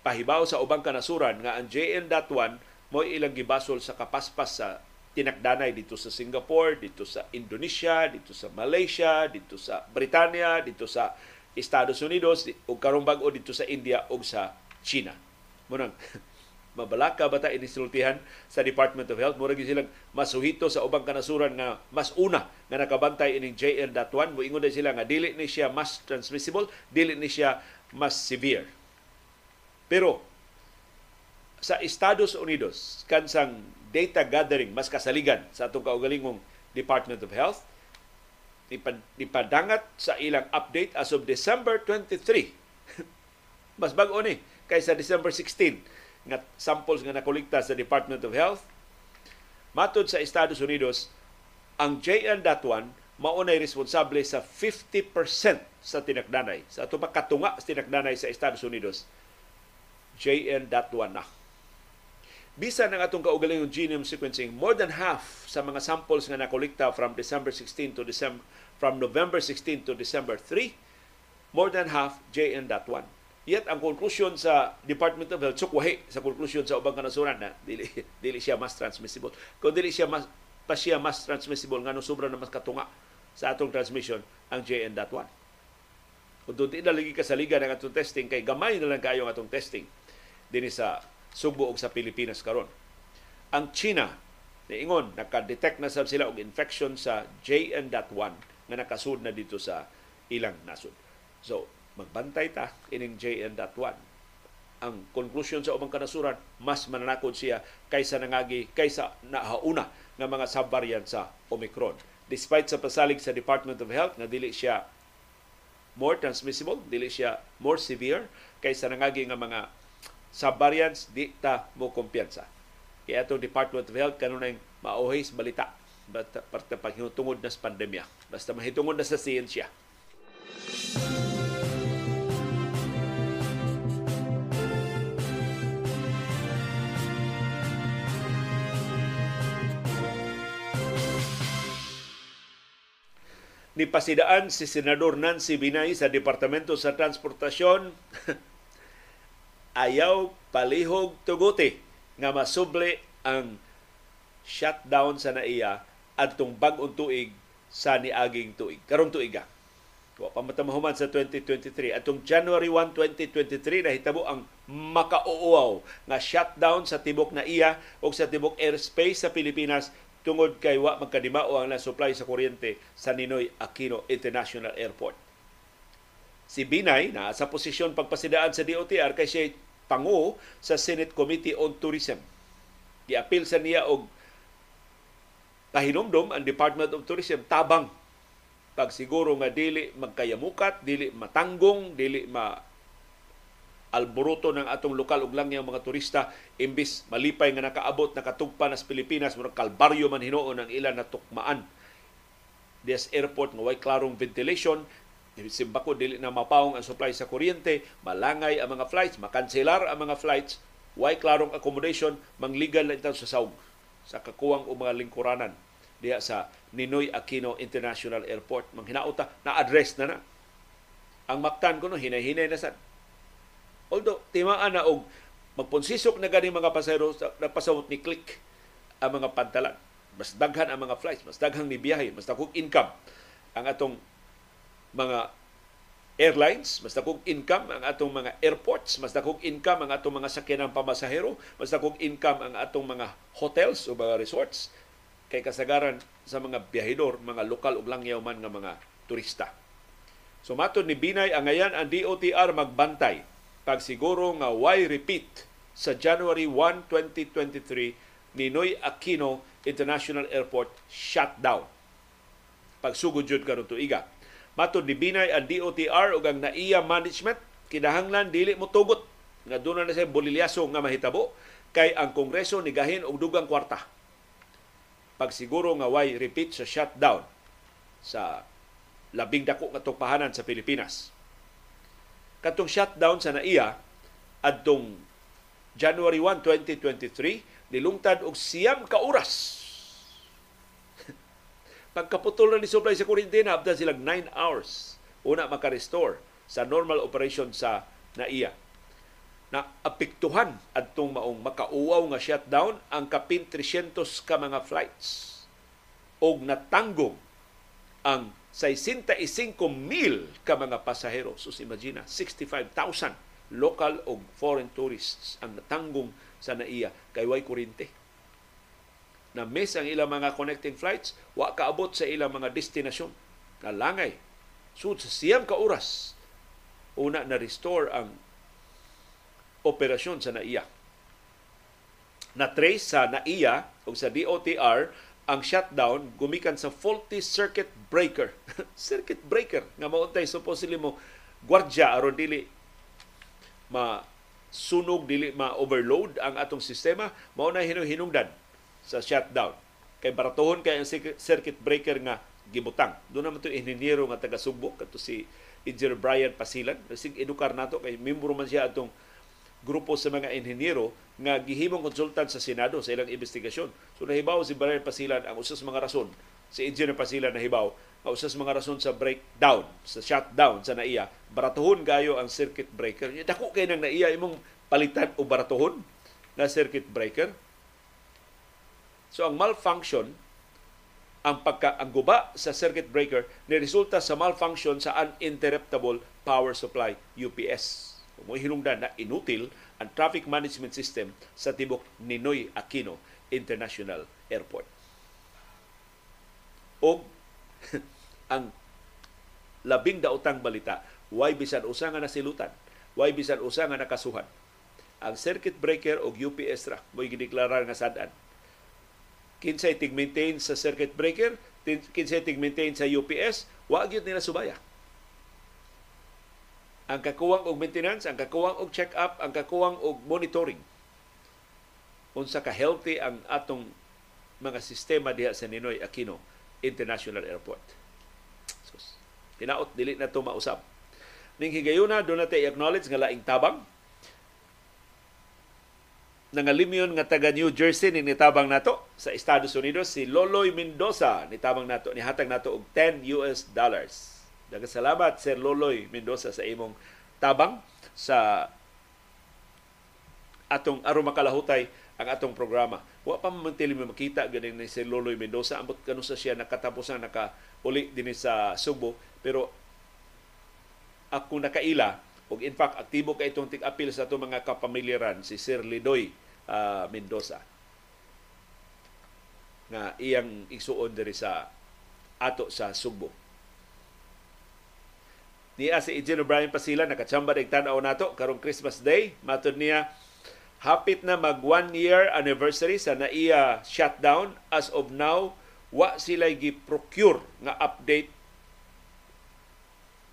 pahibaw sa ubang kanasuran nga ang JN.1 mo ilang gibasol sa kapaspas sa tinakdanay dito sa Singapore, dito sa Indonesia, dito sa Malaysia, dito sa Britanya, dito sa Estados Unidos, o karong bag-o dito sa India o sa China. Munang *laughs* mabalaka bata inisultihan sa Department of Health murag silang masuhito sa ubang kanasuran nga mas una nga nakabantay ining JN.1 moingon sila nga dili ni siya mas transmissible dili ni siya mas severe pero sa Estados Unidos kansang data gathering mas kasaligan sa atong kaugalingong Department of Health ipadangat sa ilang update as of December 23 *laughs* mas bag-o ni kaysa December 16 nga samples nga nakolekta sa Department of Health. Matod sa Estados Unidos, ang JN.1 maunay responsable sa 50% sa tinakdanay. Sa ato katunga sa tinakdanay sa Estados Unidos, JN.1 na. Bisan ng atong kaugalingong genome sequencing, more than half sa mga samples nga nakolekta from December 16 to December from November 16 to December 3, more than half JN.1 Yet ang konklusyon sa Department of Health sukwahi sa konklusyon sa ubang kanasuran na dili *laughs* dili siya mas transmissible. Kung dili siya mas pa siya mas transmissible ngano sobra na mas katunga sa atong transmission ang JN.1. Kung doon na lagi kasaligan ng atong testing kay gamay na lang kayo ang atong testing dinhi sa Subo ug sa Pilipinas karon. Ang China niingon naka-detect na sab sila og infection sa JN.1 nga nakasud na dito sa ilang nasod. So, magbantay ta ining JN.1 ang konklusyon sa ubang kanasuran mas mananakod siya kaysa nangagi kaysa nahauna nga mga subvariant sa Omicron. Despite sa pasalig sa Department of Health nga dili siya more transmissible dili siya more severe kaysa nangagi nga mga subvariants di ta mo kumpiyansa. Kaya itong Department of Health kanunay mauhis balita. Basta parte paghitungod na sa pandemya. Basta mahitungod na sa siyensya ni pasidaan si Senador Nancy Binay sa Departamento sa Transportasyon *laughs* ayaw palihog tuguti nga masuble ang shutdown sa naiya adtong bag-ong tuig sa niaging tuig. Karong tuiga. Wa pa sa 2023. Atong January 1, 2023 nahitabo ang makauuaw nga shutdown sa tibok na iya o sa tibok airspace sa Pilipinas tungod kay wa magkadimao ang supply sa kuryente sa Ninoy Aquino International Airport. Si Binay na sa posisyon pagpasidaan sa DOTR kay siya pangu sa Senate Committee on Tourism. Giapil sa niya og pahinomdom ang Department of Tourism tabang pag siguro nga dili magkayamukat, dili matanggong, dili ma alboroto ng atong lokal ug langyang mga turista imbis malipay nga nakaabot nakatugpa nas Pilipinas murag kalbaryo man hinuon ang ilan na tukmaan. Des airport nga way klarong ventilation simbako dili na mapawong ang supply sa kuryente malangay ang mga flights makanselar ang mga flights way klarong accommodation mangligal na sa saug sa kakuwang o mga lingkuranan. Diha sa Ninoy Aquino International Airport manghinauta na address na na. Ang maktan ko no hinay-hinay na sa Although, timaan na og magponsisok na gani mga pasahero nagpasawot ni click ang mga pantalan. Mas daghan ang mga flights, mas daghang ni biyahe, mas dakong income ang atong mga airlines, mas dakong income ang atong mga airports, mas dakong income ang atong mga sakyanan pamasahero, mas dakong income ang atong mga hotels o mga resorts kay kasagaran sa mga biyahedor, mga lokal ug langyaw man nga mga turista. So matod ni Binay ang ngayon ang DOTR magbantay pagsiguro nga why repeat sa January 1, 2023 Ninoy Aquino International Airport shutdown. Pagsugod jud karon tuiga. Matod ni Binay ang DOTR ug ang NAIA management kinahanglan dili mo tugot nga doon na siya bolilyaso nga mahitabo kay ang Kongreso nigahin og dugang kwarta pagsiguro nga way repeat sa shutdown sa labing dako nga tugpahanan sa Pilipinas. Katong shutdown sa NAIA adtong January 1, 2023 nilungtad og siyam ka oras. *laughs* Pagkaputol na ni supply sa kuryente na abdan silang 9 hours. Una maka-restore sa normal operation sa NAIA na apektuhan adtong maong makauaw nga shutdown ang kapin 300 ka mga flights. Og natanggong ang 65,000 ka mga pasahero. So imagine, 65,000 local o foreign tourists ang natanggong sa NAIA kay way kurinte. Na miss ang ilang mga connecting flights, wa kaabot sa ilang mga destinasyon. Nalangay. So sa siyam ka oras, una na restore ang operasyon sa NAIA. Na-trace sa NAIA o sa DOTR ang shutdown gumikan sa faulty circuit breaker. *laughs* circuit breaker nga mauntay supposedly mo gwardya aron dili ma sunog dili ma-overload ang atong sistema mao na hinungdan sa shutdown. Kay baratohon kay ang circuit breaker nga gibutang. Do naman to inhinyero nga taga Sugbo kadto si Engineer Brian Pasilan. Sig edukar nato kay membro man siya atong grupo sa mga inhinyero nga gihimong konsultan sa Senado sa ilang investigasyon. So nahibaw si Brian Pasilan ang usas mga rason si Engineer Pasilan nahibaw ang usas mga rason sa breakdown, sa shutdown sa NAIA, baratuhon gayo ang circuit breaker. Dako kay nang NAIA imong palitan o baratuhon na circuit breaker. So ang malfunction ang pagka ang guba sa circuit breaker ni resulta sa malfunction sa uninterruptible power supply UPS mo hinungdan na inutil ang traffic management system sa tibok Ninoy Aquino International Airport. O *laughs* ang labing daotang balita, why bisan usa nga nasilutan, why bisan usa nga nakasuhan. Ang circuit breaker o UPS ra mo gideklarar nga sadan. Kinsay tig-maintain sa circuit breaker, kinsay tig-maintain sa UPS, wa gyud nila subaya ang kakuwang og maintenance, ang kakuwang og check-up, ang kakuwang og monitoring. Unsa ka healthy ang atong mga sistema diha sa Ninoy Aquino International Airport. So, tinaot dili na to mausap. Ning higayuna do na acknowledge nga laing tabang nangalimyon nga taga New Jersey ni nitabang nato sa Estados Unidos si Loloy Mendoza nitabang nato ni hatag nato og 10 US dollars Daghang salamat Sir Loloy Mendoza sa imong tabang sa atong aron makalahutay ang atong programa. Wa pa man tili makita ganin ni Sir Loloy Mendoza ambot kanu sa siya nakatapos na naka uli dinhi sa Subo pero ako nakaila ug in fact aktibo kay itong tig-apil sa atong mga kapamilyaran si Sir Lidoy uh, Mendoza nga iyang igsuon diri sa ato sa Subo. Niya si Eugene O'Brien Pasila, nakachamba ng tanaw nato karong Christmas Day. Matod niya, hapit na mag one year anniversary sa naiya shutdown. As of now, wa sila gi-procure nga update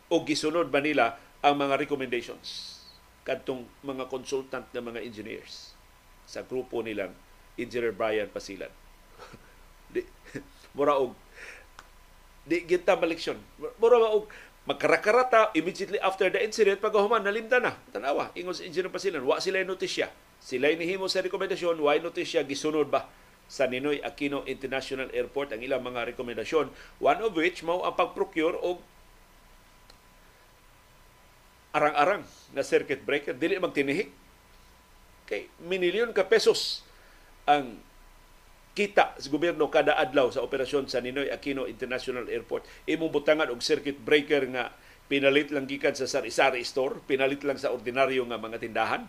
o gisunod ba nila ang mga recommendations kadtong mga consultant ng mga engineers sa grupo nilang Engineer Brian Pasilan. *laughs* di, mura og di kita baliksyon. Mura og magkarakarata immediately after the incident pagahuman nalimta na. Tanawa ingon sa engineer pa sila wa sila notisya. Sila nihimo sa rekomendasyon. Why notisya? Gisunod ba? Sa Ninoy Aquino International Airport ang ilang mga rekomendasyon one of which mao ang pag-procure og arang-arang na circuit breaker. Dili magtinihik. Kay minilyon ka pesos ang kita sa gobyerno kada adlaw sa operasyon sa Ninoy Aquino International Airport. Imong butangan og circuit breaker nga pinalit lang gikan sa sari-sari store, pinalit lang sa ordinaryo nga mga tindahan.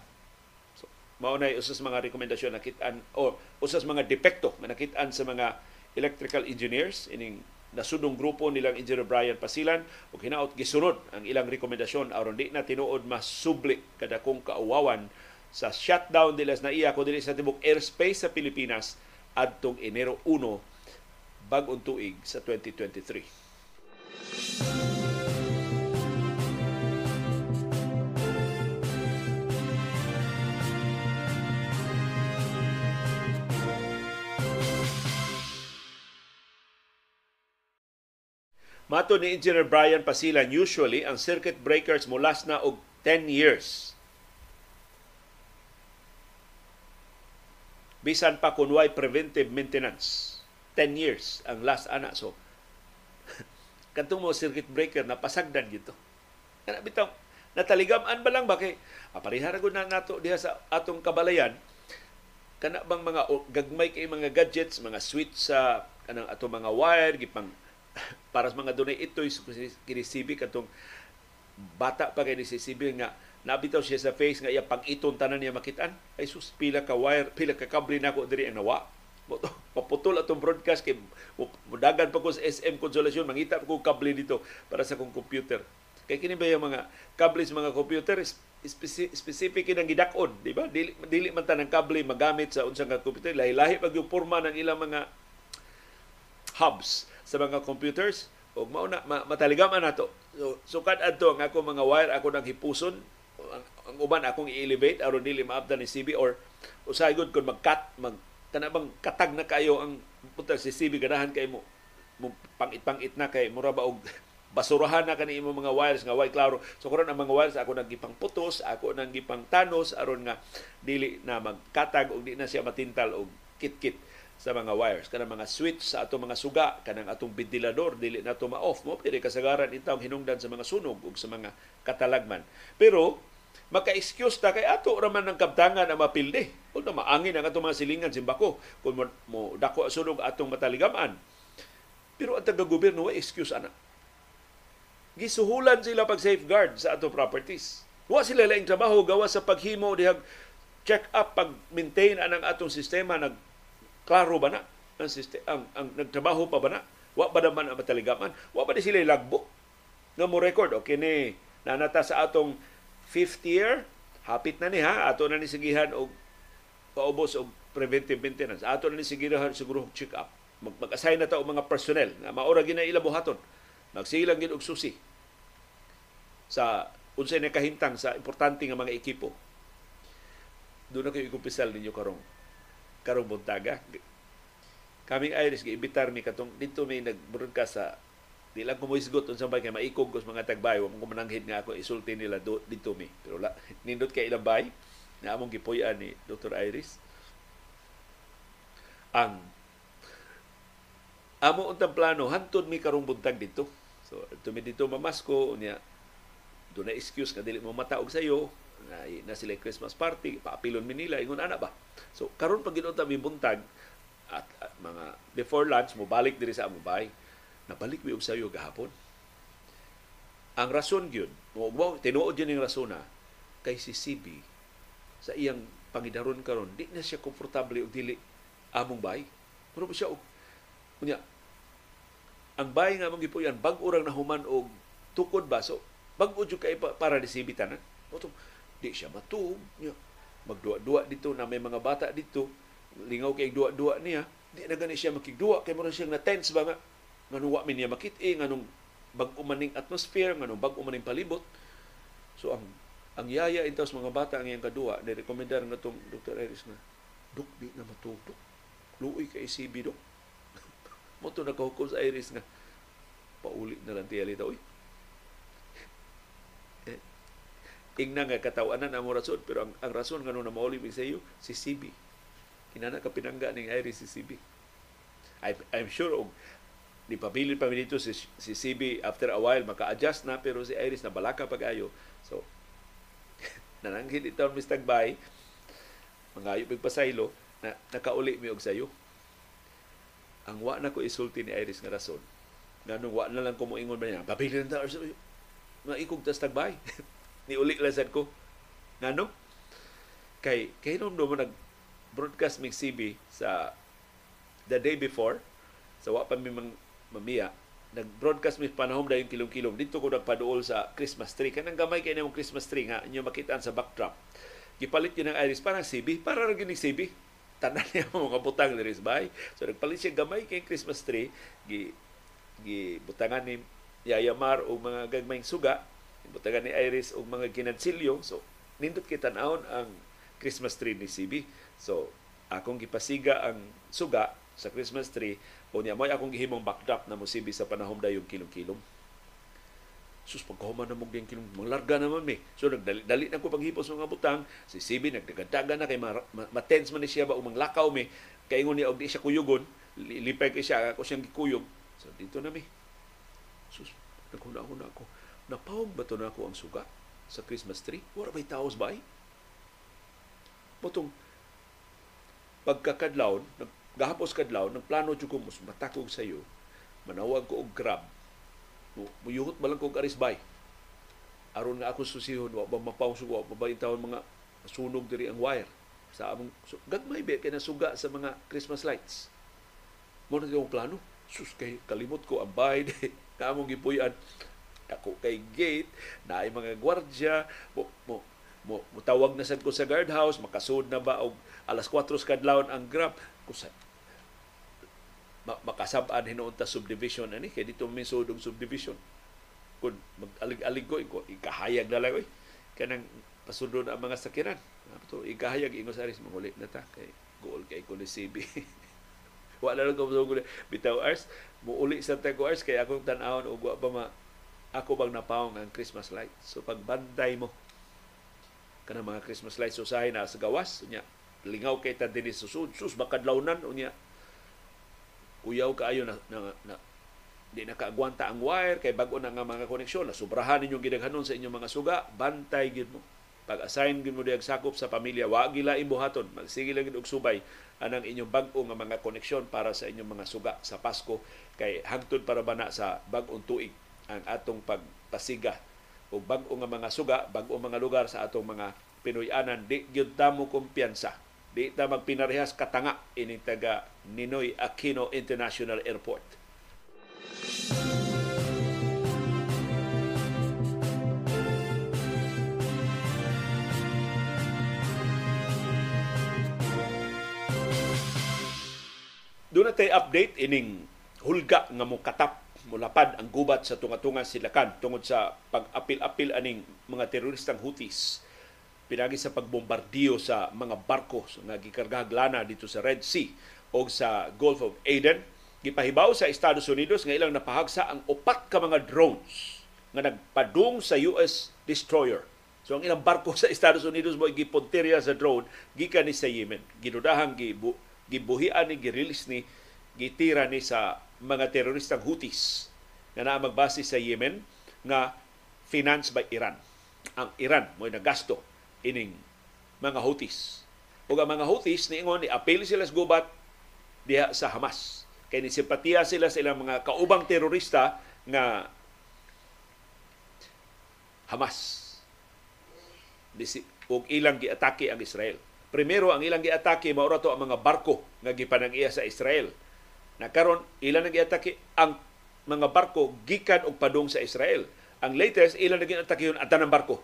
So, mao na usas mga rekomendasyon nakitaan o usas mga depekto nga nakitaan sa mga electrical engineers ining nasudong grupo nilang Engineer Brian Pasilan o hinaot gisunod ang ilang rekomendasyon aron di na tinuod mas subli kada kung kauwawan sa shutdown nila na iya ko dili sa tibok airspace sa Pilipinas adtong Enero 1 bag-ong tuig sa 2023. Mato ni Engineer Brian Pasilan, usually ang circuit breakers mo last na og 10 years. Bisan pa kung why preventive maintenance. 10 years ang last ana. So, *laughs* katong mo circuit breaker na pasagdan gito. Kana bitaw nataligaman ba lang ba kay aparihara gud na nato diha sa atong kabalayan kana bang mga gagmay kay mga gadgets, mga switch sa kanang ato mga wire gipang *laughs* para sa mga dunay ito kinisibi katong bata pa kay nisisibi nga nabitaw siya sa face nga iya pag iton tanan niya makitaan. Ay sus pila ka wire pila ka kable nako diri ang nawa paputol *laughs* atong broadcast kay mudagan pa ko sa SM Consolation mangita ko kable dito para sa kong computer. Kay kini ba yung mga kable sa mga computer specific kinang gidakon di ba? Dili dili man tanang kable magamit sa unsang computer. Lahi-lahi pag yung porma ng ilang mga hubs sa mga computers. O mao na mataligaman nato. So sukad adto ang ako mga wire ako nang hipuson ang, ang uban akong i-elevate aron dili maabdan ni CB or usahay gud kun mag-cut mag kana bang katag na kayo ang puta si CB ganahan kay mo, pangit-pangit na kay mura ba og *laughs* basurahan na kani imo mga wires nga way klaro so karon ang mga wires ako nang putos ako nang gipang tanos aron nga dili na magkatag og di na siya matintal og kit-kit sa mga wires. Kanang mga switch sa ato mga suga kanang atong ventilador dili na to ma-off. Mo pwede kasagaran intawong hinungdan sa mga sunog ug sa mga katalagman. Pero maka-excuse ta kay ato raman ng kabtangan na mapilde ug na maangin ang atong mga silingan simbako kung mo, mo dako sunog atong mataligaman pero ang taga-gobyerno wa excuse ana gisuhulan sila pag safeguard sa ato properties wa sila laing trabaho gawa sa paghimo dihag check up pag maintain anang atong sistema nag Klaro ba na ang, system, ang, ang nagtrabaho pa ba na? Wa ba naman ang mataligaman? Wa ba di sila lagbo? Nga mo record, okay ni, nanata sa atong fifth year, hapit na ni ha, ato na ni sigihan og paubos og preventive maintenance. Ato na ni sigihan siguro check up. Mag, mag-assign na ta og mga personnel nga maura gina ila buhaton. Magsilang gid og susi sa unsay nakahintang sa importante nga mga ekipo. Doon na kayo ikupisal ninyo karong karong buntaga. Kaming Irish giimbitar mi katong dito may nag-broadcast sa di lang kumuisgot unsa ba kay maikog kos mga tagbay wa mo mananghid nga ako isulti nila do, dito mi pero la, nindot kay ilang bay na among gipuy-an ni Dr. Iris ang amo untang plano hantod mi karong buntag dito so tumi dito mamasko unya do na excuse nga dili mo mataog sayo na, na sila Christmas party, paapilon mi nila, ingon ana ba? So, karon pag ginunta mi buntag, at, at, mga before lunch, mo balik diri sa amubay, nabalik mi og sayo gahapon. Ang rason gyud, mo tinuod yun yung rason na, kay si CB, sa iyang pangidaron karon di na siya komportable og dili among bay. Pero siya og unya ang bay nga mong gipuyan bag urang na human og tukod ba so bag-o kay para di CB tanan. Di siya matuog magduwa-duwa dito na may mga bata dito lingaw kay duwa-duwa niya di na gani siya makigduwa kay mura siyang na tense ba nga nganong wa niya makit-i nganong bag-o maning atmosphere nganong bag-o maning palibot. So ang ang yaya intaw sa mga bata ang iyang kaduwa ni rekomendar na tong Dr. Iris na duk di na matutok luoy kay CB dok. *laughs* Mo to nakahukom sa Iris nga pauli na lang tiyali ta uy ingna nga katawanan ang rason pero ang, ang rason nga na mauli sa iyo si CB kinana ka pinangga ning Iris si CB I, I'm sure og di pabilin pa dito si, si CB after a while maka-adjust na pero si Iris na balaka pag-ayo so *laughs* nananghid ito ang Mr. Bay mangayo pasaylo na nakauli mi og sayo ang wa na ko isulti ni Iris nga rason nganong wa na lang ko moingon ba niya pabilin ta nga ikog tas tagbay *laughs* ni uli lang ko. Ngano? Kay, kay nung mo nag broadcast mig CB sa the day before, sa wa pa mi mang mamiya, nag-broadcast mi panahon dayon kilong-kilong. Dito ko nagpaduol sa Christmas tree. Kanang gamay kay nimong Christmas tree nga inyo makita sa backdrop. gipalit yun ng Iris. Parang CB para ra gini CB tanan niya mga butang diri sa bahay. So nagpalit siya gamay kay Christmas tree. Gi gi butangan ni Yayamar o mga gagmayng suga. Butangan ni Iris og mga ginadsilyo so nindot kita naon ang Christmas tree ni CB so akong gipasiga ang suga sa Christmas tree o niya mo akong gihimong backdrop na CB sa panahon dayong kilom-kilom sus pagkahuman na mong kilom maglarga naman mi so nagdali dali na ko paghipos mga butang. Si CB nagdagadaga na kay matense man ni siya ba umang lakaw mi. Kay ingon niya og di siya kuyugon. Lipay kay siya ako siyang gikuyog. So dito na mi. Sus naghuna-huna ako. Napawag ba to na ako ang suga sa Christmas tree? Wala ba'y taos ba Botong pagkakadlaw, gahapos kadlaw, nagplano jud ko mas matakog sa iyo, manawag ko og grab muyuhot ba lang kong arisbay. Aron nga ako susihon, wa ba mapawsog, wa ba tawon mga sunog diri ang wire. Sa among, so, gagmay ba kay nasuga sa mga Christmas lights. Mo na yung plano. Sus, kay kalimot ko ang bayad. *laughs* Kamong gipuyan. Ako kay gate, na ay mga gwardya, mo, mo, mo, mutawag na sad ko sa guardhouse, makasud na ba og alas 4 kadlawon ang grab. Kusa, makasab-an hinuon ta subdivision ani kay dito may sudong subdivision. Kun mag-alig-alig ko iko ikahayag na lang oy. Kanang pasudlo ang mga sakiran. To? Ikahayag ingo sa aris mangulit na ta kay goal kay ko ni CB wala lang ko mo bitaw ars mo uli sa tago ars kay akong tan-awon og wa pa ma ako bang napawong ang Christmas light? So pagbantay mo. Kanang mga Christmas lights usahay na sa gawas unya lingaw kay ta dinhi susud sus bakadlawnan unya uyaw kaayo na, na, na di na kaagwanta ang wire kay bag-o na nga mga koneksyon. Na sobrahan ninyo gidaghanon sa inyong mga suga bantay gid mo. Pag-assign gid mo diag sakop sa pamilya wa gila imbuhaton magsige lang og subay anang inyong bag-o nga mga koneksyon para sa inyong mga suga sa Pasko. Kay hangtod para bana sa bag-ong tuig ang atong pagpasiga. O bag-o nga mga suga bag-o mga lugar sa atong mga Pinoyanan di gyud ta mo kumpiyansa Di ta magpinarehas katanga ining taga Ninoy Aquino International Airport. Doon na tayo update ining hulga nga mo katap mulapad ang gubat sa tunga-tunga silakan tungod sa pag-apil-apil aning mga teroristang Houthis pinagi sa pagbombardiyo sa mga barko nga gikargahag lana dito sa Red Sea o sa Gulf of Aden gipahibaw sa Estados Unidos nga ilang napahagsa ang upat ka mga drones nga nagpadung sa US destroyer. So ang ilang barko *laughs* sa Estados Unidos mo gipuntirya sa drone gikan ni sa Yemen. Ginudahang gibu, gibuhian ni girelease ni gitira ni sa mga teroristang Houthis nga naa magbase sa Yemen nga finance by Iran. Ang Iran mo nagasto ining mga Houthis. Ug ang mga Houthis niingon ni appeal sila sa gubat diha sa Hamas. Kay ni simpatiya sila sa ilang mga kaubang terorista nga Hamas. Ug ilang giatake ang Israel. Primero ang ilang giatake mao to ang mga barko nga gipanag-iya sa Israel. Nakaron ilang nang giatake ang mga barko gikan og padung sa Israel. Ang latest ilang naging atake yun at barko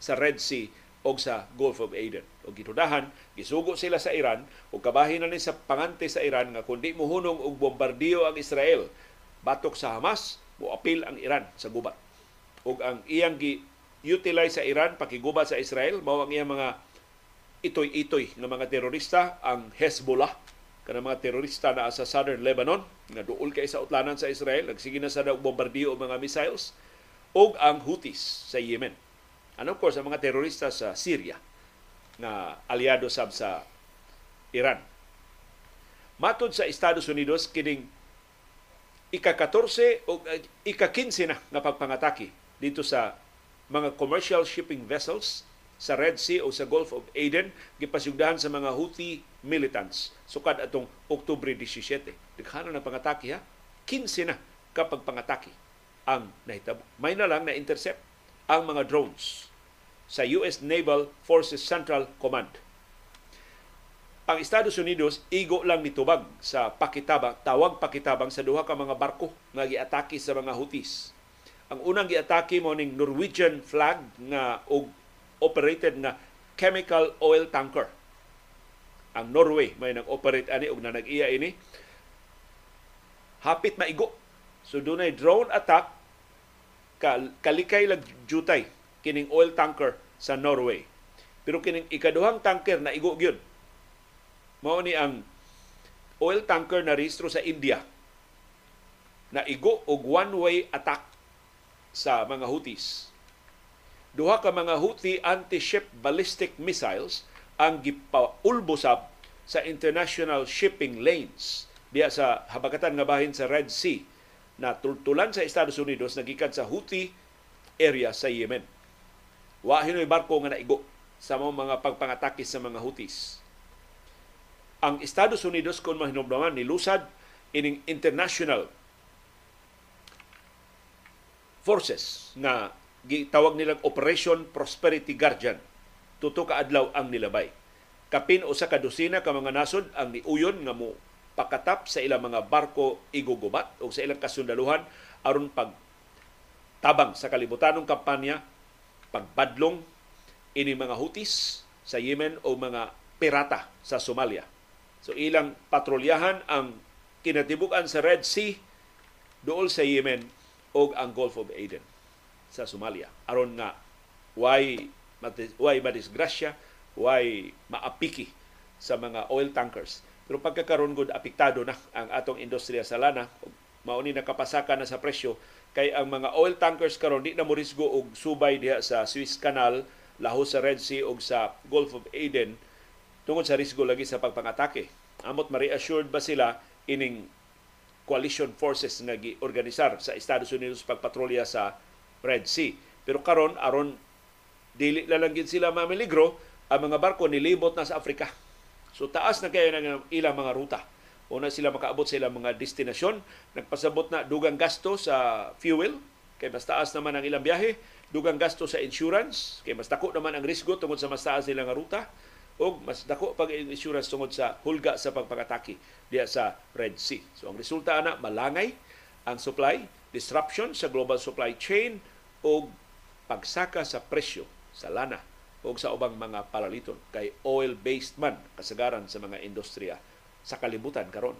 sa Red Sea o sa Gulf of Aden. O gitudahan, gisugo sila sa Iran o kabahin na ni sa pangante sa Iran nga kundi muhunong og bombardiyo ang Israel batok sa Hamas, mo apil ang Iran sa gubat. O ang iyang gi-utilize sa Iran pakigubat sa Israel mao ang iyang mga itoy-itoy nga mga terorista ang Hezbollah kana mga terorista na sa southern Lebanon nga duol kay sa utlanan sa Israel nagsige na sa bombardiyo og mga missiles og ang Houthis sa Yemen And of course, ang mga terorista sa Syria na aliado sab sa Iran. Matod sa Estados Unidos, kining ika-14 o uh, ika-15 na nga pagpangatake dito sa mga commercial shipping vessels sa Red Sea o sa Gulf of Aden gipasugdahan sa mga Houthi militants sukad atong Oktubre 17. Daghanan na pangatake ha. 15 na kapag pangatake ang nahitabo. May na lang na intercept ang mga drones sa US Naval Forces Central Command. Ang Estados Unidos igo lang nitubag sa pakitabang, tawag pakitabang sa duha ka mga barko nga giatake sa mga Houthis. Ang unang giatake mo ning Norwegian flag nga og operated nga chemical oil tanker. Ang Norway may nag-operate ani og na nag-iya ini hapit maigo. So dunay drone attack kalikay lag jutay kining oil tanker sa Norway. Pero kining ikaduhang tanker na igo gyud. Mao ni ang oil tanker na rehistro sa India na igo og one-way attack sa mga Houthis. Duha ka mga Houthi anti-ship ballistic missiles ang gipaulbosab sa international shipping lanes diya sa habagatan nga bahin sa Red Sea na tultulan sa Estados Unidos nagikan sa Houthi area sa Yemen. Wa hinoy barko nga naigo sa mga pagpangatake sa mga Houthis. Ang Estados Unidos kung mahinumdaman nilusad ining international forces na gitawag nilang Operation Prosperity Guardian. Tuto ka adlaw ang nilabay. Kapin usa ka dosina ka mga nasod ang niuyon nga mo pakatap sa ilang mga barko igugubat o sa ilang kasundaluhan aron pag tabang sa kalibutanong kampanya pagbadlong ini mga hutis sa Yemen o mga pirata sa Somalia. So ilang patrolyahan ang kinatibukan sa Red Sea dool sa Yemen o ang Gulf of Aden sa Somalia. Aron nga why why madisgrasya, why maapiki sa mga oil tankers. Pero pagkakaroon gud apektado na ang atong industriya sa lana, mauni na kapasaka na sa presyo kay ang mga oil tankers karon di na mo risgo og subay diha sa Suez Canal, laho sa Red Sea ug sa Gulf of Aden tungod sa risgo lagi sa pagpangatake. Amot ma-reassured ba sila ining coalition forces nga giorganisar sa Estados Unidos pagpatrolya sa Red Sea. Pero karon aron dili na lang gid sila mamiligro, ang mga barko nilibot na sa Afrika. So taas na kayo ng ilang mga ruta Una sila makaabot sa ilang mga destinasyon. Nagpasabot na dugang gasto sa fuel, kay mas taas naman ang ilang biyahe. Dugang gasto sa insurance, kay mas dako naman ang risgo tungod sa mas taas nilang ruta. O mas dako pag insurance tungod sa hulga sa pagpakataki diya sa Red Sea. So ang resulta na malangay ang supply, disruption sa global supply chain o pagsaka sa presyo sa lana o sa ubang mga palaliton kay oil-based man kasagaran sa mga industriya sa kalibutan karon.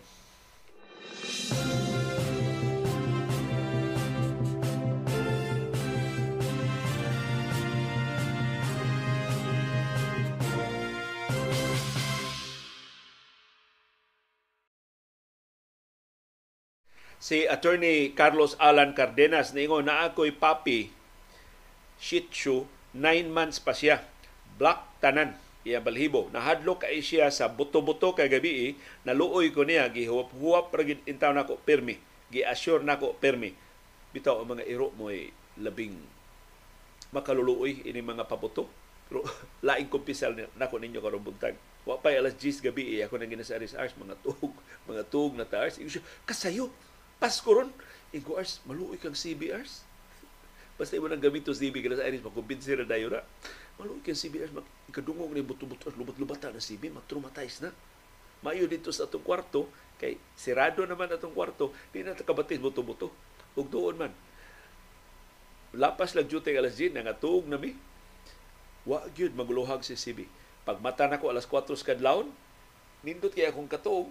si attorney Carlos Alan Cardenas ningon na ako'y papi Shih Tzu, nine months pa siya. Black tanan iya balhibo. Nahadlok kay siya sa buto-buto kay gabi naluoy ko niya gihuwap-huwap ra gid intaw nako permi gi-assure nako permi bitaw ang mga iro mo ay labing makaluluoy ini mga pabuto. Pero *laughs* laing kumpisal nako ninyo karon buntag wa pa alas 10 gabi ako nang gina sa Ars mga tug mga tug na taas kasayo Pasko ron. Ingo Ars maluoy kang CBRs basta mo nang gamito CB kada sa Aris makumbinsi ra dayo ra Malo kay CBS mag ikadungog ni buto-buto lubat-lubata na CB mag-traumatize na. Mayo dito sa atong kwarto kay sirado naman atong kwarto di na takabatis buto-buto. Ug doon man lapas lang jute alas 10 nga tuog na mi. Wa gyud magluhag si CB. Pag mata nako alas 4 kadlawon, nindot kay akong katuog.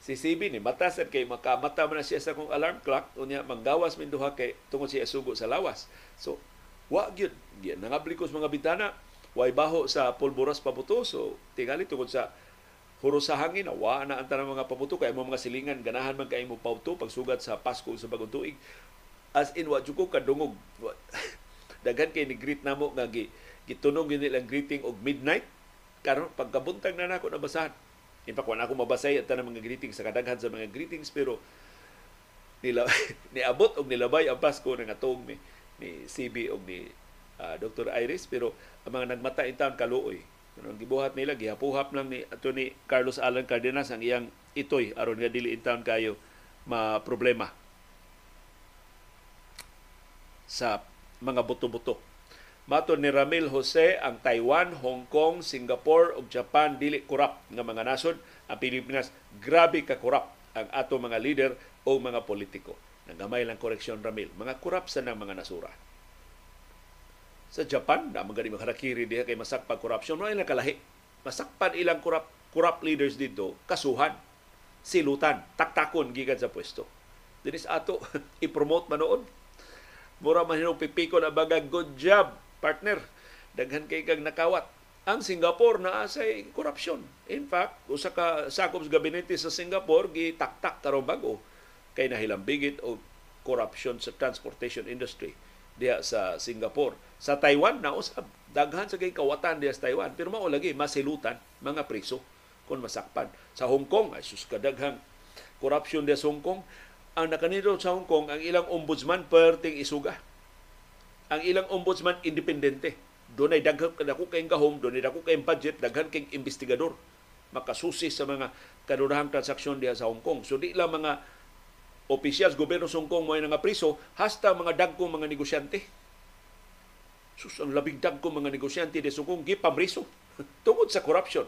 Si CB ni matasan kay makamata man na siya sa akong alarm clock unya manggawas min duha kay tungod siya sugo sa lawas. So Wa gyud nangablikos mga bitana, way baho sa pulburas pabuto. So tingali tungod sa huro sa hangin wa na ang tanang mga pabuto. Kay mo mga silingan ganahan man kay mo pauto pagsugat sa Pasko sa bagong tuig. As in wa ko kadungog. *laughs* Daghan kay ni greet namo nga gi gitunog yun nilang greeting og midnight. Karon pagkabuntag na nako nabasahan. In fact wala ako mabasay at tanang mga greetings sa kadaghan sa mga greetings pero nila *laughs* niabot og nilabay ang Pasko nga atong mi ni CB o ni uh, ah, Dr. Iris pero ang mga nagmata in town kaluoy ang gibuhat nila gihapuhap lang ni ato ni Carlos Alan Cardenas ang iyang itoy aron nga dili in town kayo ma problema sa mga buto-buto. Mato ni Ramil Jose ang Taiwan, Hong Kong, Singapore ug Japan dili kurap nga mga nasod. Ang Pilipinas grabe ka kurap ang ato mga leader o mga politiko. Nagamay lang koreksyon Ramil. Mga kurap ng mga nasura. Sa Japan, na mga makarakiri diha kay masakpag korupsyon, wala ilang kalahi. Masakpan ilang corrupt, corrupt leaders dito, kasuhan, silutan, taktakon gikan sa pwesto. Dinis ato, *laughs* i-promote manood. Mura man hinong pipiko na baga, good job, partner. Daghan kay kag nakawat. Ang Singapore na asay korupsyon. In fact, usa ka sakop sa gabinete sa Singapore gitaktak karong bago kay nahilambigit og corruption sa transportation industry diya sa Singapore. Sa Taiwan na usab daghan sa kay kawatan diya sa Taiwan pero mao lagi masilutan mga priso kung masakpan. Sa Hong Kong ay sus kadaghang corruption diya sa Hong Kong. Ang nakanito sa Hong Kong ang ilang ombudsman perting isuga. Ang ilang ombudsman independente doon ay daghan dako kayong gahom, doon ay dako kayong budget, daghan kayong investigador makasusi sa mga kanunahang transaksyon diha sa Hong Kong. So di lang mga gobyerno sa Hong Kong mo nga priso, hasta mga dagkong mga negosyante. Sus, ang labing dagkong mga negosyante di sa Hong Kong, gipamriso. *laughs* Tungod sa corruption.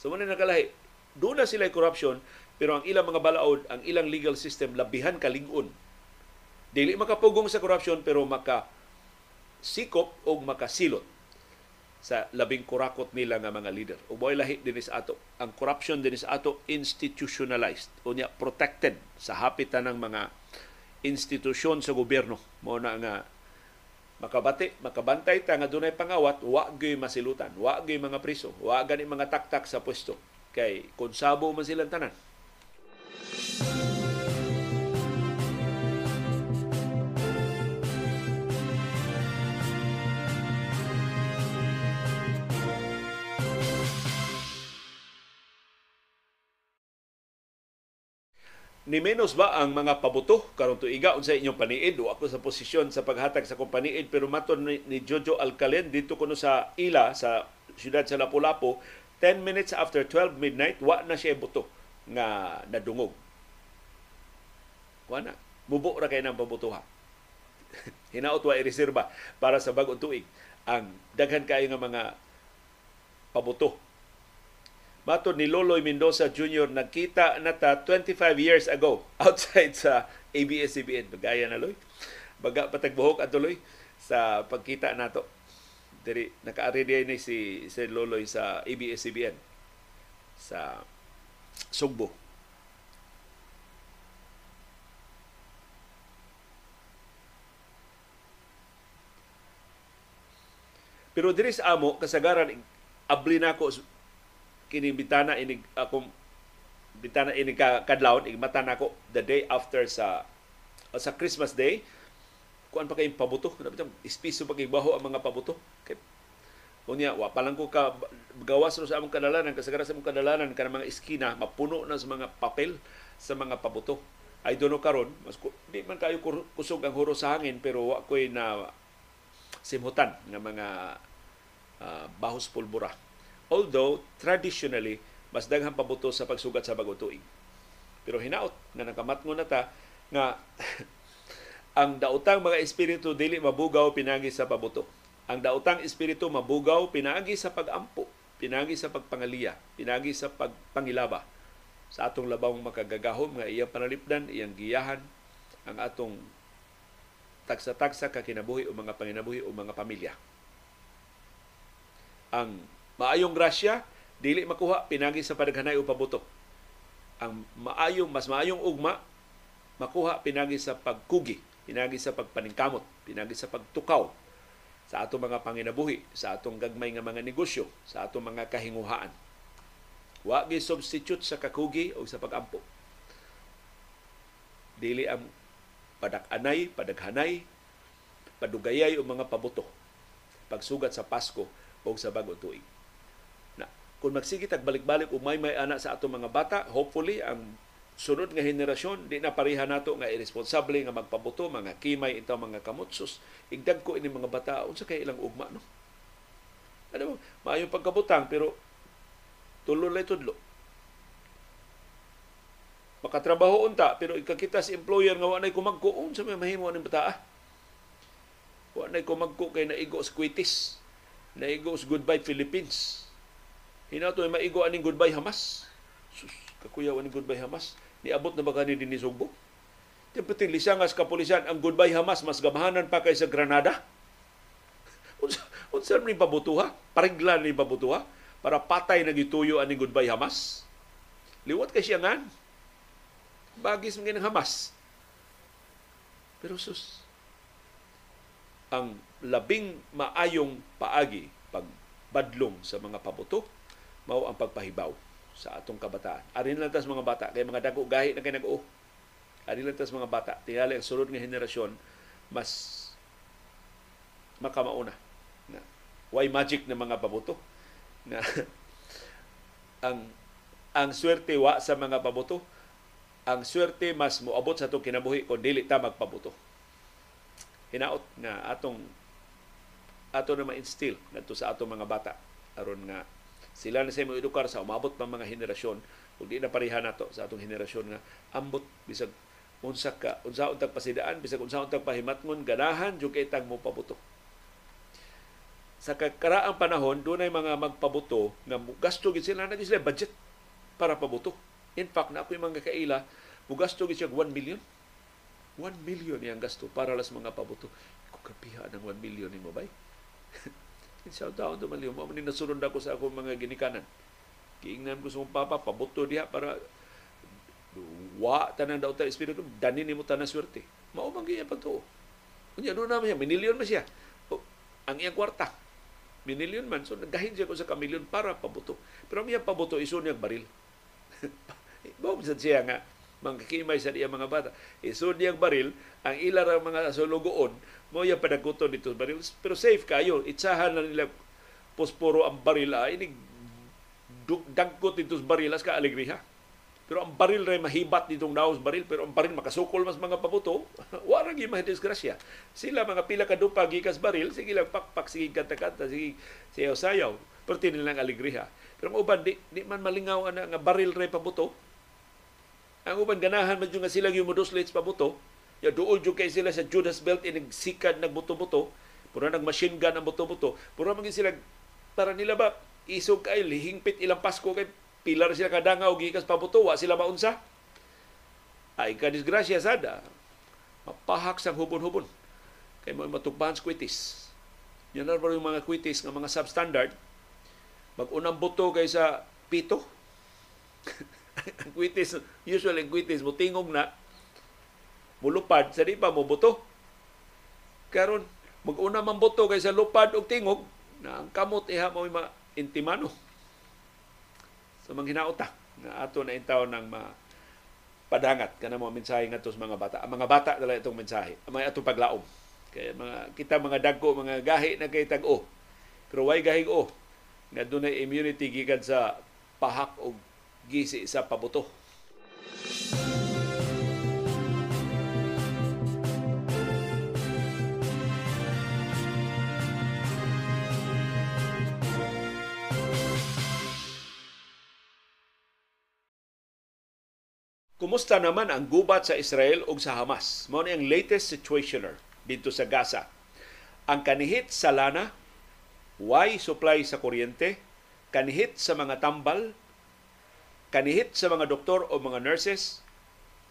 So muna nakalahi, doon na sila corruption, pero ang ilang mga balaod, ang ilang legal system, labihan kalingon. Dili makapugong sa corruption, pero maka sikop o makasilot sa labing kurakot nila nga mga leader. O boy lahi dinis ato. Ang corruption dinis ato institutionalized o niya protected sa hapitan ng mga institusyon sa gobyerno. Mo na nga makabati, makabantay ta nga dunay pangawat, wa gyud masilutan, wa gyud mga priso, wa gani mga taktak sa pwesto. Kay konsabo man silang tanan. Ni menos ba ang mga pabuto? Karon tuiga unsa inyong paniid? O ako sa posisyon sa paghatag sa kompaniid pero maton ni, ni Jojo Alcalen dito kuno sa Ila sa siyudad sa Lapu-Lapu 10 minutes after 12 midnight wa na siya buto nga nadungog. Wa na. Mubo ra kay nang pabutuha *laughs* hinaot wa ireserba para sa bag-ong tuig ang daghan kayo nga mga pabuto Matod ni Loloy Mendoza Jr. nagkita na ta 25 years ago *laughs* outside sa ABS-CBN. Bagaya na loy. Baga patagbuhok at tuloy sa pagkita nato. Diri nakaari ni si si Loloy sa ABS-CBN sa Sugbo. Pero diri sa amo kasagaran abli na ko kini bitana ini akong bitana ini ka kadlawon igmata nako the day after sa sa Christmas Day kuan pa kay pabuto? Na bitang ispiso pa baho ang mga pabuto? Kay unya wa pa lang ko ka gawas sa among kadalanan kasagaran sa among kadalanan kana mga iskina mapuno na sa mga papel sa mga pabuto. I don't know karon mas di man kayo kusog ang huro sa hangin pero wa koy na simhutan nga mga uh, bahos pulbura Although, traditionally, mas daghang pabuto sa pagsugat sa bagong tuig. Pero hinaot na nakamatngon na ta nga *laughs* ang daotang mga espiritu dili mabugaw pinagi sa pabuto. Ang daotang espiritu mabugaw pinagi sa pagampo, pinagi sa pagpangaliya, pinagi sa pagpangilaba sa atong labawng makagagahom nga iyang panalipdan, iyang giyahan ang atong tagsa-tagsa ka kinabuhi o mga panginabuhi o mga pamilya. Ang Maayong grasya, dili makuha pinagi sa padaghanay o pabuto. Ang maayong, mas maayong ugma, makuha pinagi sa pagkugi, pinagi sa pagpaningkamot, pinagi sa pagtukaw sa atong mga panginabuhi, sa atong gagmay nga mga negosyo, sa atong mga kahinguhaan. Wa gi substitute sa kakugi o sa pagampo. Dili ang padak-anay, padaghanay, padugayay o mga pabuto pagsugat sa Pasko o sa bagong tuig kung magsigit ag balik-balik umay may ana sa ato mga bata, hopefully ang sunod nga henerasyon di na pareha nato nga irresponsable nga magpabuto mga kimay itaw mga kamutsos igdag ko ini mga bata unsa kay ilang ugma no? Ano mo maayo pagkabutang pero tulo lay tudlo. Makatrabaho unta pero ikakita si employer nga wa nay kumagko. Unsa may mahimo ning bata ah? wa nay kumagko kay naigo sa Quitis naigo sa Goodbye Philippines Hinato ay maigo aning goodbye Hamas. Sus, kakuyaw aning goodbye Hamas. Niabot na ba kani din ni Sugbo? Tiyapating lisangas kapulisan, ang goodbye Hamas mas gamahanan pa kaysa Granada. *laughs* Unsa ni pabutuha? Parigla ni pabutuha para patay na gituyo ani goodbye Hamas. Liwat kay siya ngan. Bagis mga ng Hamas. Pero sus, ang labing maayong paagi pag badlong sa mga pabuto mao ang pagpahibaw sa atong kabataan. Arin lang tas mga bata. Kay mga dago gahi na kay nag-o. Arin lang tas mga bata. Tingali ang sulod nga henerasyon mas makamauna na. Why magic na mga pabuto na *laughs* ang ang swerte wa sa mga pabuto ang swerte mas moabot sa atong kinabuhi kung dili ta magpabuto hinaot nga atong ato na ma-instill ngadto sa atong mga bata aron nga sila na sa mo edukar sa umabot pa mga henerasyon. Ug di na pareha nato sa atong henerasyon nga ambot bisag unsa ka unsa untag pasidaan bisag unsa untag pahimatngon ganahan jud kay tag mo pabuto sa kakaraang panahon dunay mga magpabuto nga gasto gid sila na sila budget para pabuto. In fact na ako yung mga kaila mugasto gid siya 1 million. 1 million yung gasto para las mga pabuto. Kung kapiha ng 1 million ni mo bay *laughs* Shout out to Maliw. Mo ni nasunod ako sa akong mga ginikanan. Kiingnan ko sa akong papa, pabuto diha para wa tanan daw ta espiritu dani nimo tanan swerte. Mao man gyud pagtuo. Unya do na siya, minilyon man siya. O, ang iyang kwarta. Minilyon man so nagahin siya ko sa kamilyon para pabuto. Pero ang iyang pabuto iso niyang baril. *laughs* Bawa sa siya nga mangkikimay sa iya mga bata. Iso niyang baril, ang ang mga sulugoon, mo yung padaguton dito baril. Pero safe kayo. Itsahan na nila posporo ang baril ay ini dagkot dito sa baril ka alegriha pero ang baril ray mahibat ditong daos baril pero ang baril makasukol mas mga pabuto. *laughs* Wala gyud mahidisgrasya sila mga pila ka dupa gikas baril sige lang pakpak sige kanta-kanta sige sayaw sayaw pero tinilang alegriha pero ang uban di, di man malingaw ana nga baril ray pabuto. Ang uban ganahan man nga sila yung moduslit pabuto Ya doon jud kay sila sa Judas Belt inig sikad nagbuto-buto. Pura nag machine gun ang buto-buto. Pura magin sila para nila ba isog kay lihingpit ilang Pasko kay pilar sila kadangaw gikas pabuto wa sila maunsa. Ay ka disgrasya sada. Mapahak sang hubon-hubon. Kay mo matugbahan sa kwitis. Yan na yung mga kwitis nga mga substandard. Mag-unang buto kay sa pito. *laughs* ang kwitis, usually ang kwitis, mutingog na, mulupad sa di pa mo buto. Karon mag-una man buto kay sa lupad og tingog na ang kamot iha mo mga intimano. Sa so, mga hinauta nga ato na intaw ng mga padangat kana mo mensahe ngadto sa mga bata. Ang mga bata dala itong mensahe. May atong paglaom. Kaya mga kita mga dagko mga gahi na kay tag-o. Pero way gahi o nga dunay immunity gikan sa pahak og gisi sa pabuto. Kumusta naman ang gubat sa Israel ug sa Hamas? Mao ni ang latest situationer dito sa Gaza. Ang kanihit sa lana, why supply sa kuryente, kanihit sa mga tambal, kanihit sa mga doktor o mga nurses,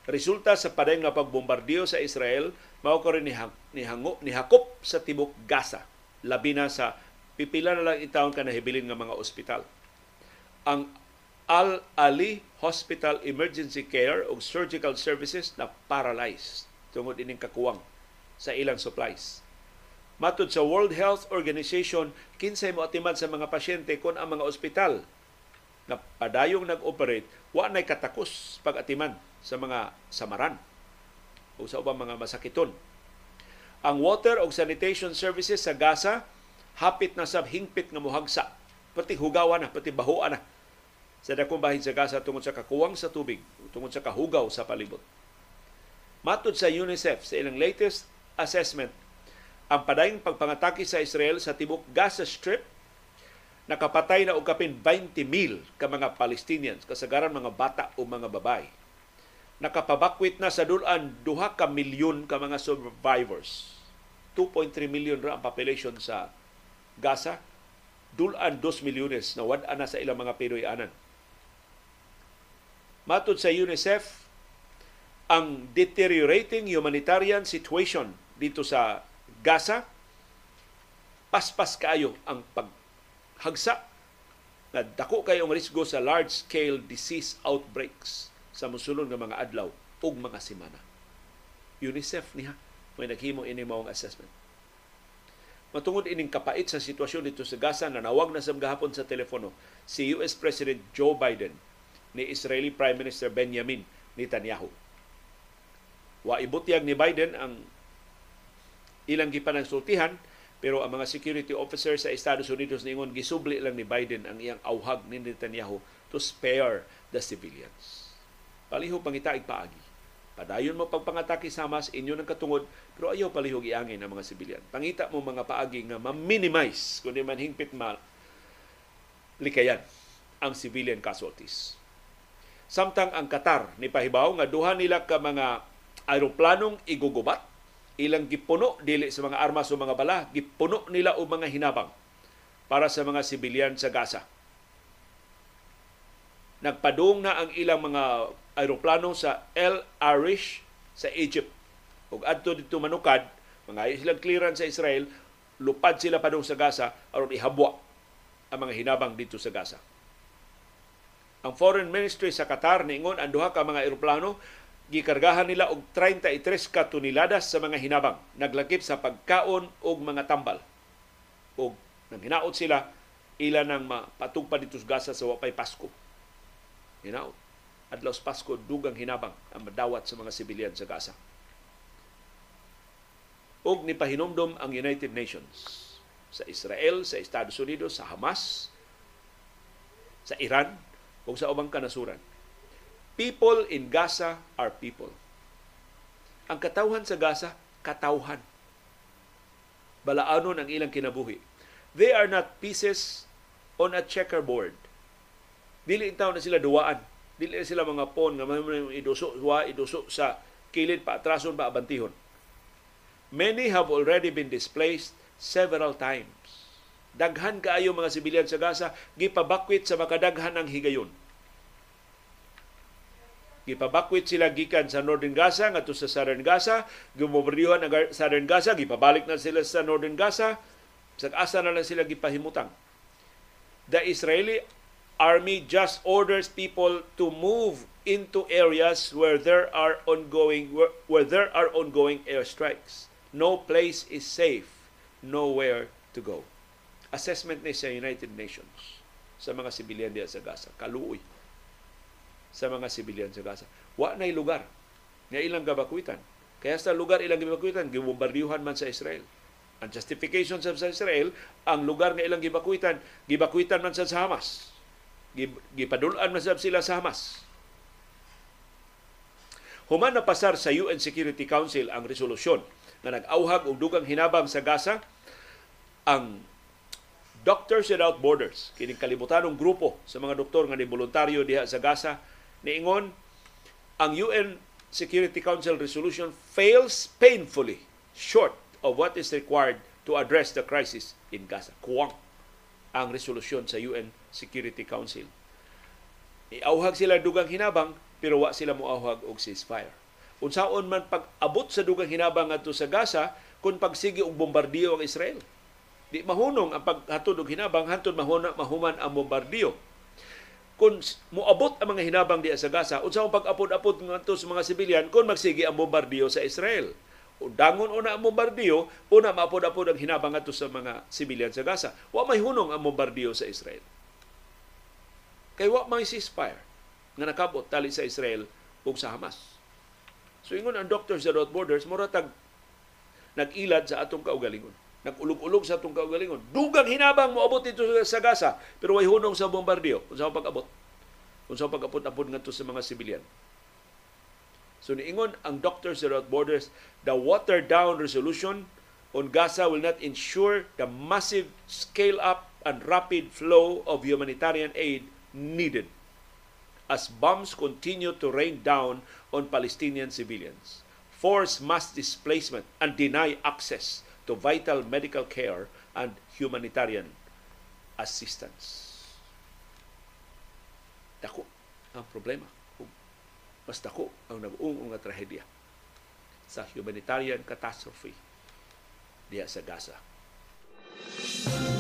resulta sa paday nga pagbombardiyo sa Israel, mao ko rin nihango, nihakop sa tibok Gaza, labi na sa pipila na lang itawon ka nahibilin nga mga ospital. Ang Al-Ali Hospital Emergency Care o Surgical Services na paralyzed tungod ining kakuwang sa ilang supplies. Matod sa World Health Organization, kinsay mo atiman sa mga pasyente kung ang mga ospital na padayong nag-operate, wa nay katakos pag-atiman sa mga samaran o sa ubang mga masakiton. Ang water o sanitation services sa Gaza hapit na sa hingpit nga muhagsa, pati hugawan na, pati bahuan na sa dakong bahin sa Gaza tungod sa kakuwang sa tubig, tungod sa kahugaw sa palibot. Matod sa UNICEF sa ilang latest assessment, ang padayong pagpangatake sa Israel sa tibok Gaza Strip nakapatay na og kapin 20,000 ka mga Palestinians, kasagaran mga bata o mga babae. Nakapabakwit na sa dulan duha ka milyon ka mga survivors. 2.3 million ra ang population sa Gaza. Dulan 2 milyones na wad na sa ilang mga Pinoy-anan Matod sa UNICEF, ang deteriorating humanitarian situation dito sa Gaza paspas kaayo ang paghagsa nga dako kayo ang risgo sa large-scale disease outbreaks sa musulod nga mga adlaw ug mga semana. UNICEF niya may naghimo ini maong assessment. Matungod ining kapait sa sitwasyon dito sa Gaza na nawag na sa gahapon sa telepono si US President Joe Biden ni Israeli Prime Minister Benjamin Netanyahu. Wa ibutyag ni Biden ang ilang gipanangsultihan pero ang mga security officers sa Estados Unidos ningon gisubli lang ni Biden ang iyang auhag ni Netanyahu to spare the civilians. Palihog pangitaig paagi. Padayon mo pagpangatake sa Hamas, inyo ng katungod, pero ayaw palihog iangin ang mga sibilyan. Pangita mo mga paagi nga ma-minimize, kundi man hingpit mal, likayan ang civilian casualties. Samtang ang Qatar ni pahibaw nga duha nila ka mga aeroplanong igugubat ilang gipuno dili sa mga armas o mga bala, gipuno nila og mga hinabang para sa mga sibilyan sa Gaza. Nagpadung na ang ilang mga aeroplano sa El Arish sa Egypt. Ug adto dito manukad, mga silang clearance sa Israel, lupad sila padung sa Gaza aron ihabwa ang mga hinabang dito sa Gaza. Ang Foreign Ministry sa Qatar niingon ang duha ka mga eroplano gikargahan nila og 33 ka toneladas sa mga hinabang. Naglakip sa pagkaon og mga tambal. Og nang hinaot sila ila nang mapatugpa dito sa Gaza sa wapay Pasko. Hinaot. Adlaw sa Pasko dugang hinabang ang madawat sa mga sibilyan sa Gaza. Og ni pahinomdom ang United Nations sa Israel, sa Estados Unidos, sa Hamas, sa Iran, o sa ubang kanasuran People in Gaza are people. Ang katawhan sa Gaza, katawhan. Balaanon ang ilang kinabuhi. They are not pieces on a checkerboard. Dili taw na sila duwaan. Dili na sila mga pon nga may iduso, wa iduso sa kilid pa atrason pa abantihon. Many have already been displaced several times. Daghan kaayo mga sibilyan sa Gaza gipabakwit sa makadaghan ang higayon gipabakwit sila gikan sa Northern Gaza ngadto sa Southern Gaza, gumobombardiyohan ang Southern Gaza, gipabalik na sila sa Northern Gaza, sa asa na lang sila gipahimutang. The Israeli army just orders people to move into areas where there are ongoing where, where there are ongoing airstrikes. No place is safe, nowhere to go. Assessment ni sa United Nations sa mga sibilyan diya sa Gaza. Kaluoy sa mga sibilyan sa Gaza. Wa nay lugar nga ilang gabakwitan. Kaya sa lugar ilang gibakwitan, gibombardiyuhan man sa Israel. Ang justification sa Israel, ang lugar nga ilang gibakwitan, gibakwitan man sa Hamas. Gipadulan man sila sa Hamas. Human na pasar sa UN Security Council ang resolusyon na nag-auhag og dugang hinabang sa Gaza ang Doctors Without Borders, kining kalibutanong grupo sa mga doktor nga ni voluntaryo diha sa Gaza niingon ang UN Security Council resolution fails painfully short of what is required to address the crisis in Gaza. Kuwang ang resolusyon sa UN Security Council. Iauhag sila dugang hinabang pero wa sila moauhag og ceasefire. Unsaon man pag-abot sa dugang hinabang ngadto sa Gaza kung pagsigi og bombardiyo ang Israel. Di mahunong ang paghatod og hinabang hantod mahuman ang bombardiyo kung moabot ang mga hinabang diya sa Gaza, unsa ang pag-apod-apod ngadto sa mga sibilyan kung magsige ang bombardiyo sa Israel. O dangon una ang bombardiyo, una maapod-apod ang hinabang ngadto sa mga sibilyan sa Gaza. Wa may hunong ang bombardiyo sa Israel. Kay wa may ceasefire nga nakabot tali sa Israel ug sa Hamas. So ingon ang Doctors Without Borders, moratag nag-ilad sa atong kaugalingon nagulog-ulog sa itong kaugalingon. Dugang hinabang mo abot dito sa Gaza, pero way hunong sa bombardiyo. Kung saan pag-abot. Kung saan pag-apot-apot nga sa mga sibilyan. So niingon ang Doctors Without Borders, the watered-down resolution on Gaza will not ensure the massive scale-up and rapid flow of humanitarian aid needed as bombs continue to rain down on Palestinian civilians. Force mass displacement and deny access to vital medical care and humanitarian assistance. Dako ang problema. Mas dako ang nag-uong nga trahedya sa humanitarian catastrophe diya sa Gaza. og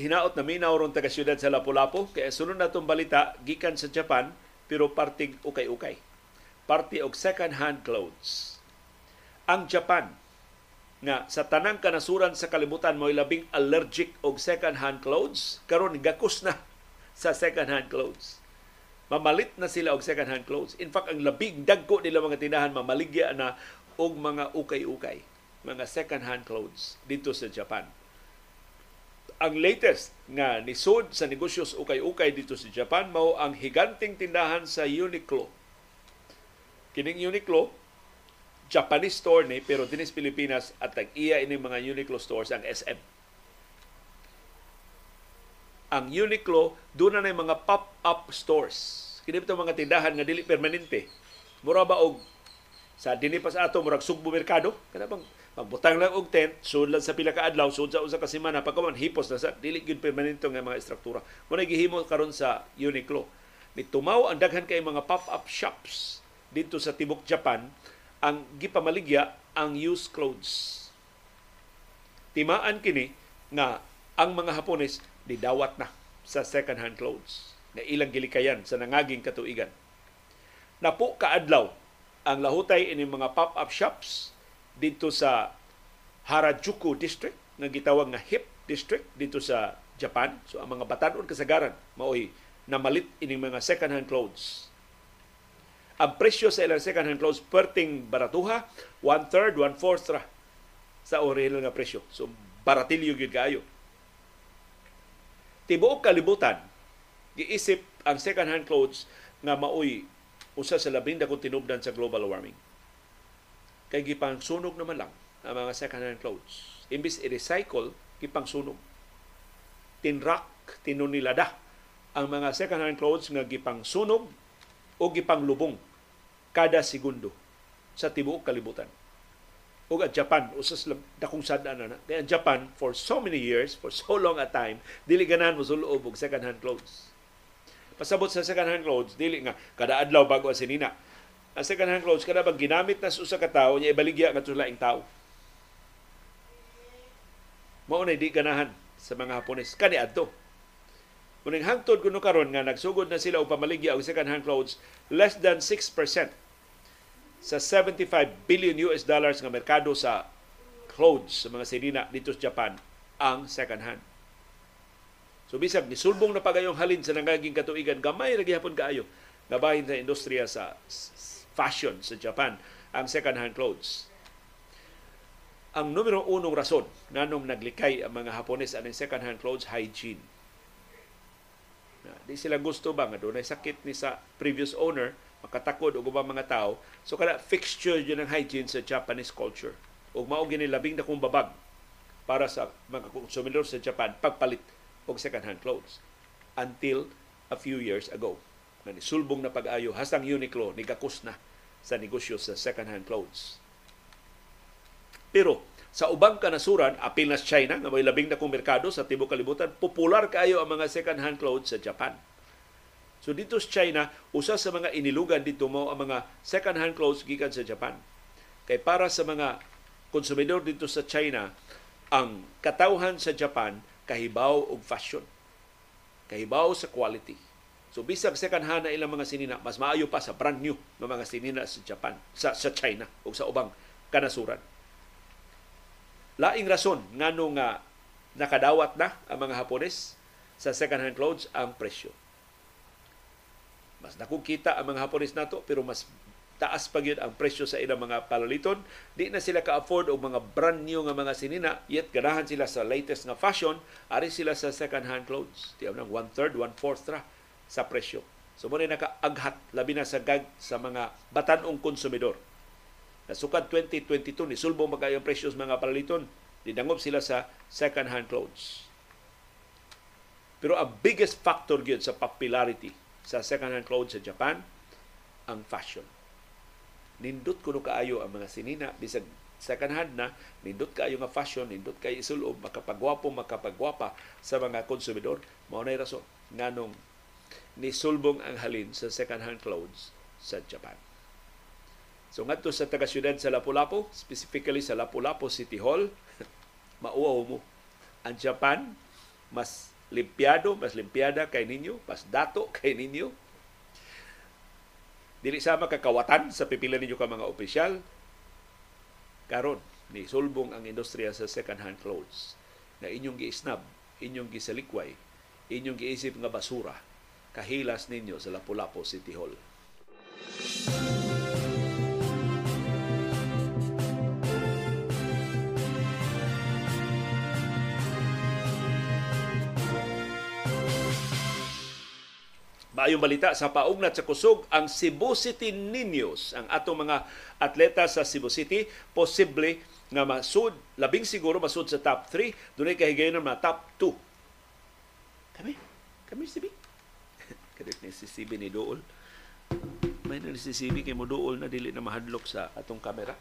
hinaot na minaw ron taga siyudad sa Lapu-Lapu kaya sunod na itong balita gikan sa Japan pero parting ukay-ukay. Party og second hand clothes. Ang Japan nga sa tanang kanasuran sa kalibutan mo labing allergic og second hand clothes karon gakus na sa second hand clothes. Mamalit na sila og second hand clothes. In fact, ang labing dagko nila mga tindahan mamaligya na og mga ukay-ukay, mga second hand clothes dito sa Japan ang latest nga nisod sa negosyos ukay-ukay dito sa Japan mao ang higanting tindahan sa Uniqlo. Kining Uniqlo Japanese store ni pero dinis Pilipinas at tag-iya ini mga Uniqlo stores ang SM. Ang Uniqlo doon na mga pop-up stores. Kini mga tindahan nga dili permanente. Mura ba og sa dinhi pa sa ato murag sugbo merkado kana bang Pagbutang lang og tent, sud lang sa pila ka adlaw, sud sa usa ka semana, pagkaman hipos na sa dili gyud permanente nga mga estruktura. Mo gihimo karon sa Uniqlo. Ni tumaw ang daghan kay mga pop-up shops dito sa tibok Japan ang gipamaligya ang used clothes. Timaan kini nga ang mga Hapones didawat na sa second hand clothes na ilang gilikayan sa nangaging katuigan. Napo kaadlaw ang lahutay ini mga pop-up shops dito sa Harajuku District nga gitawag nga HIP District dito sa Japan. So ang mga batanon kasagaran maoy namalit ini mga second hand clothes. Ang presyo sa ilang second hand clothes perting baratuha, one third, one fourth ra sa original nga presyo. So baratilyo gyud kaayo. Tibuok kalibutan, giisip ang second hand clothes nga maoy usa sa labing dakong tinubdan sa global warming kay gipang sunog naman lang ang mga second-hand clothes. Imbis i-recycle, gipang sunog. Tinrak, tinunilada ang mga second-hand clothes nga gipang sunog o gipang lubong kada segundo sa tibuok kalibutan. O at Japan, usas dakong sada na na. Kaya Japan, for so many years, for so long a time, dili ganan mo suloob og second-hand clothes. Pasabot sa second-hand clothes, dili nga, kada adlaw bago ang sinina ang second hand clothes kada bang ginamit na sa ka tawo niya ibaligya nga laing tawo mao na di ganahan sa mga Hapones. Kani adto. Kuning hangtod kuno karon nga nagsugod na sila og pamaligya og second hand clothes less than 6% sa 75 billion US dollars nga merkado sa clothes sa mga sinina dito sa Japan ang second hand. So bisag nisulbong na pagayong halin sa nangaging katuigan gamay ra gihapon kaayo nga bahin sa industriya sa fashion sa Japan ang second-hand clothes. Ang numero unong rason nganong naglikay ang mga Hapones ang second-hand clothes hygiene. Na, di sila gusto ba nga doon sakit ni sa previous owner makatakod og ubang mga tao so kada fixture yun ng hygiene sa Japanese culture ug mao gini labing na kong babag para sa mga konsumidor sa Japan pagpalit og second hand clothes until a few years ago na nisulbong na pag-ayo hasang Uniqlo ni gakus na sa negosyo sa second-hand clothes. Pero sa ubang kanasuran, apil na China, nga may labing na kong merkado sa tibok kalibutan, popular kayo ang mga second-hand clothes sa Japan. So dito sa China, usa sa mga inilugan dito mo ang mga second-hand clothes gikan sa Japan. Kay para sa mga konsumidor dito sa China, ang katawhan sa Japan kahibaw og fashion. Kahibaw sa quality So bisag second hand na ilang mga sinina, mas maayo pa sa brand new ng mga sinina sa Japan, sa, sa China o sa ubang kanasuran. Laing rason ngano nga nakadawat na ang mga Hapones sa second hand clothes ang presyo. Mas nakukita ang mga Hapones nato pero mas taas pa gyud ang presyo sa ilang mga palaliton. Di na sila ka-afford og mga brand new nga mga sinina, yet ganahan sila sa latest nga fashion, ari sila sa second hand clothes. Di nang one third, one fourth ra sa presyo. So mo nakaaghat labi na sa gag sa mga batanong konsumidor. Nasukad 2022 ni sulbo magayo ang presyo sa mga palaliton. Didangop sila sa second hand clothes. Pero ang biggest factor gyud sa popularity sa second hand clothes sa Japan ang fashion. Nindot kuno kaayo ang mga sinina bisag second hand na nindot kayo nga fashion nindot kayo isulob makapagwapo makapagwapa sa mga konsumidor mao na rason nganong nisulbong ang halin sa second hand clothes sa Japan So ngadto sa taga syudad sa Lapu-Lapu, specifically sa Lapu-Lapu City Hall, *laughs* mauaw mo. Ang Japan mas limpiado, mas limpiada kay ninyo, mas dato *laughs* kay ninyo. Dili sama kakawatan sa pipila ninyo ka mga opisyal. Karon ni sulbong ang industriya sa second-hand clothes na inyong giisnab, inyong gisalikway, inyong giisip nga basura kahilas ninyo sa Lapu-Lapu City Hall. Maayong balita sa paugnat sa kusog ang Cebu City Niños, ang atong mga atleta sa Cebu City, posible nga masud, labing siguro masud sa top 3, dunay kahigayon ng mga top 2. Kami, kami si CB. Kadit ni si CB ni Dool. May na si CB kay mo Dool na dili na mahadlok sa atong kamera.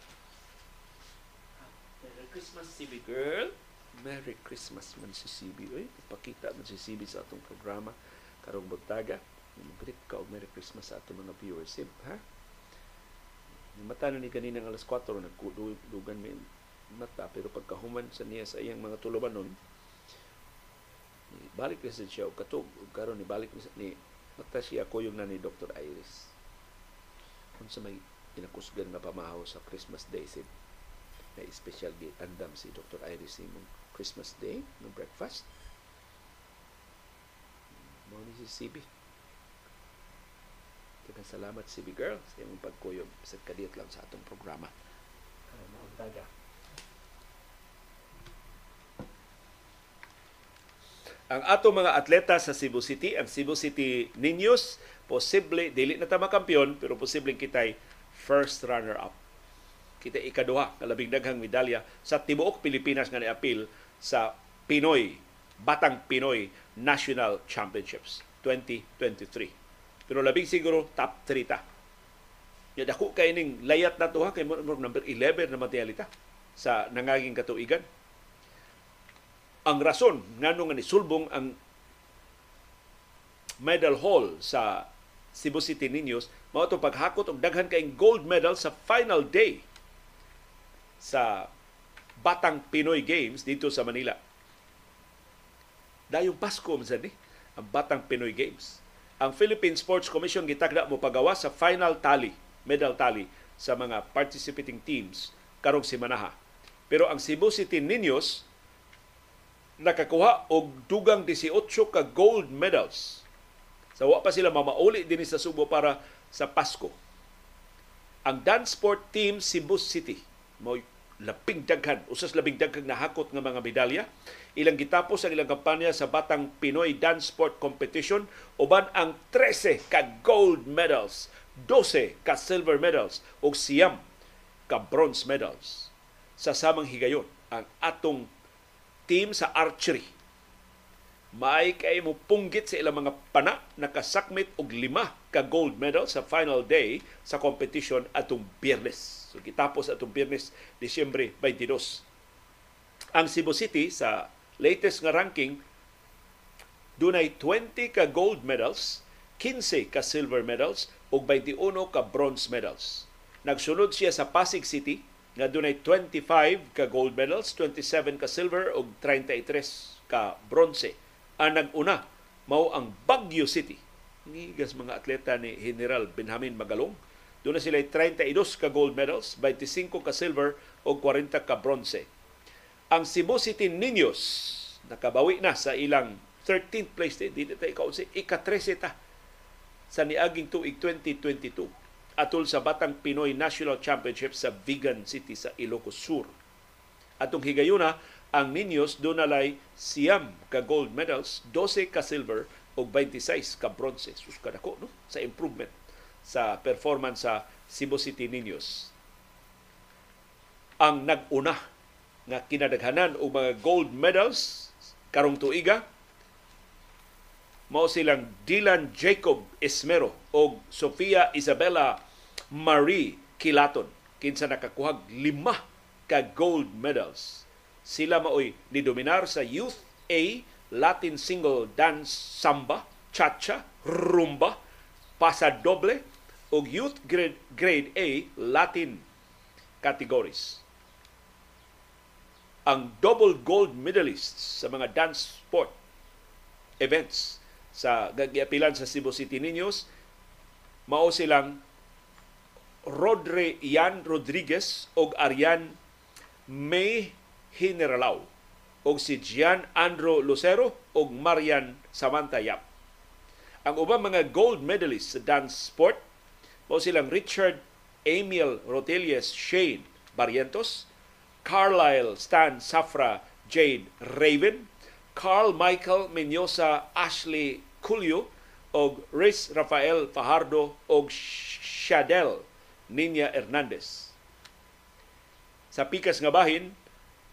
Merry Christmas CB girl. Merry Christmas man si CB. Uy, ipakita man si CB sa atong programa karong buntaga. Break ka og Merry Christmas sa ato mga viewers. Sim, ha? Mata na ni kanina alas 4 nagkudugan mi mata pero pagkahuman sa niya sa iyang mga tulubanon balik na siya og katog karon ni balik ni mata siya ko yung na ni Dr. Iris kung sa may pinakusgan nga pamahaw sa Christmas Day sin na special andam si Dr. Iris imong Christmas Day ng breakfast mo ni si CB Daghang salamat Big Girl sa imong pagkuyog sa kadiyot lang sa atong programa. Daga. Ang ato mga atleta sa Cebu City, ang Cebu City Niños, posible, dili na ta makampiyon, pero posibleng kitay first runner-up. Kita ikaduha nga daghang medalya sa tibuok Pilipinas nga niapil sa Pinoy, Batang Pinoy National Championships 2023. Pero labing siguro top 3 ta. Ya dako kay layat na to ha kay number 11 na materialita sa nangaging katuigan. Ang rason ngano nga nisulbong ang medal haul sa Cebu City Niños mao to paghakot og daghan kay gold medal sa final day sa Batang Pinoy Games dito sa Manila. Dayong Pasko man ni ang Batang Pinoy Games ang Philippine Sports Commission gitagda mo pagawa sa final tally, medal tally sa mga participating teams karong simanaha. Pero ang Cebu City Niños nakakuha og dugang 18 ka gold medals. Sa so, wa pa sila mamauli din sa Subo para sa Pasko. Ang dance sport team Cebu City mo labing daghan, usas labing daghan nahakot nga mga medalya. Ilang gitapos ang ilang kampanya sa Batang Pinoy Dance Sport Competition uban ang 13 ka gold medals, 12 ka silver medals ug siyam ka bronze medals. Sa samang higayon, ang atong team sa archery may kay mo punggit sa ilang mga pana nakasakmit og lima ka gold medal sa final day sa competition atong Biyernes. So gitapos atong Biyernes, Disyembre 22. Ang Cebu City sa latest nga ranking dunay 20 ka gold medals, 15 ka silver medals ug 21 ka bronze medals. Nagsunod siya sa Pasig City nga dunay 25 ka gold medals, 27 ka silver ug 33 ka bronze ang nag-una mao ang Baguio City. Nigas mga atleta ni General Benjamin Magalong. Doon na sila 32 ka gold medals, 25 ka silver o 40 ka bronze. Ang Cebu City Niños nakabawi na sa ilang 13th place din. Di tayo kaunsi, ika-13 ta sa niaging tuig 2022 atol sa Batang Pinoy National Championship sa Vigan City sa Ilocos Sur. Atong higayuna, ang Niños dunalay siyam ka gold medals, 12 ka silver o 26 ka bronze. Sus kadako no sa improvement sa performance sa Cebu City Niños. Ang nag-una nga kinadaghanan og mga gold medals karong tuiga mao silang Dylan Jacob Esmero o Sofia Isabella Marie Kilaton kinsa nakakuhag lima ka gold medals. Sila maoy ni dominar sa Youth A Latin Single Dance Samba, Cha-Cha, Rumba, Pasadoble ug Youth Grade, Grade A Latin categories. Ang double gold medalists sa mga dance sport events sa gagiapilan sa Cebu City Niños mao silang Rodre Ian Rodriguez ug Arian May Generalao ug si Gian Andro Lucero ug Marian Samantha Yap. Ang ubang mga gold medalists sa dance sport mao silang Richard Emil Rotelius Shane Barrientos, Carlisle Stan Safra Jade Raven, Carl Michael Menyosa Ashley Culio og Riz Rafael Fajardo og Shadel Ninya Hernandez. Sa pikas nga bahin,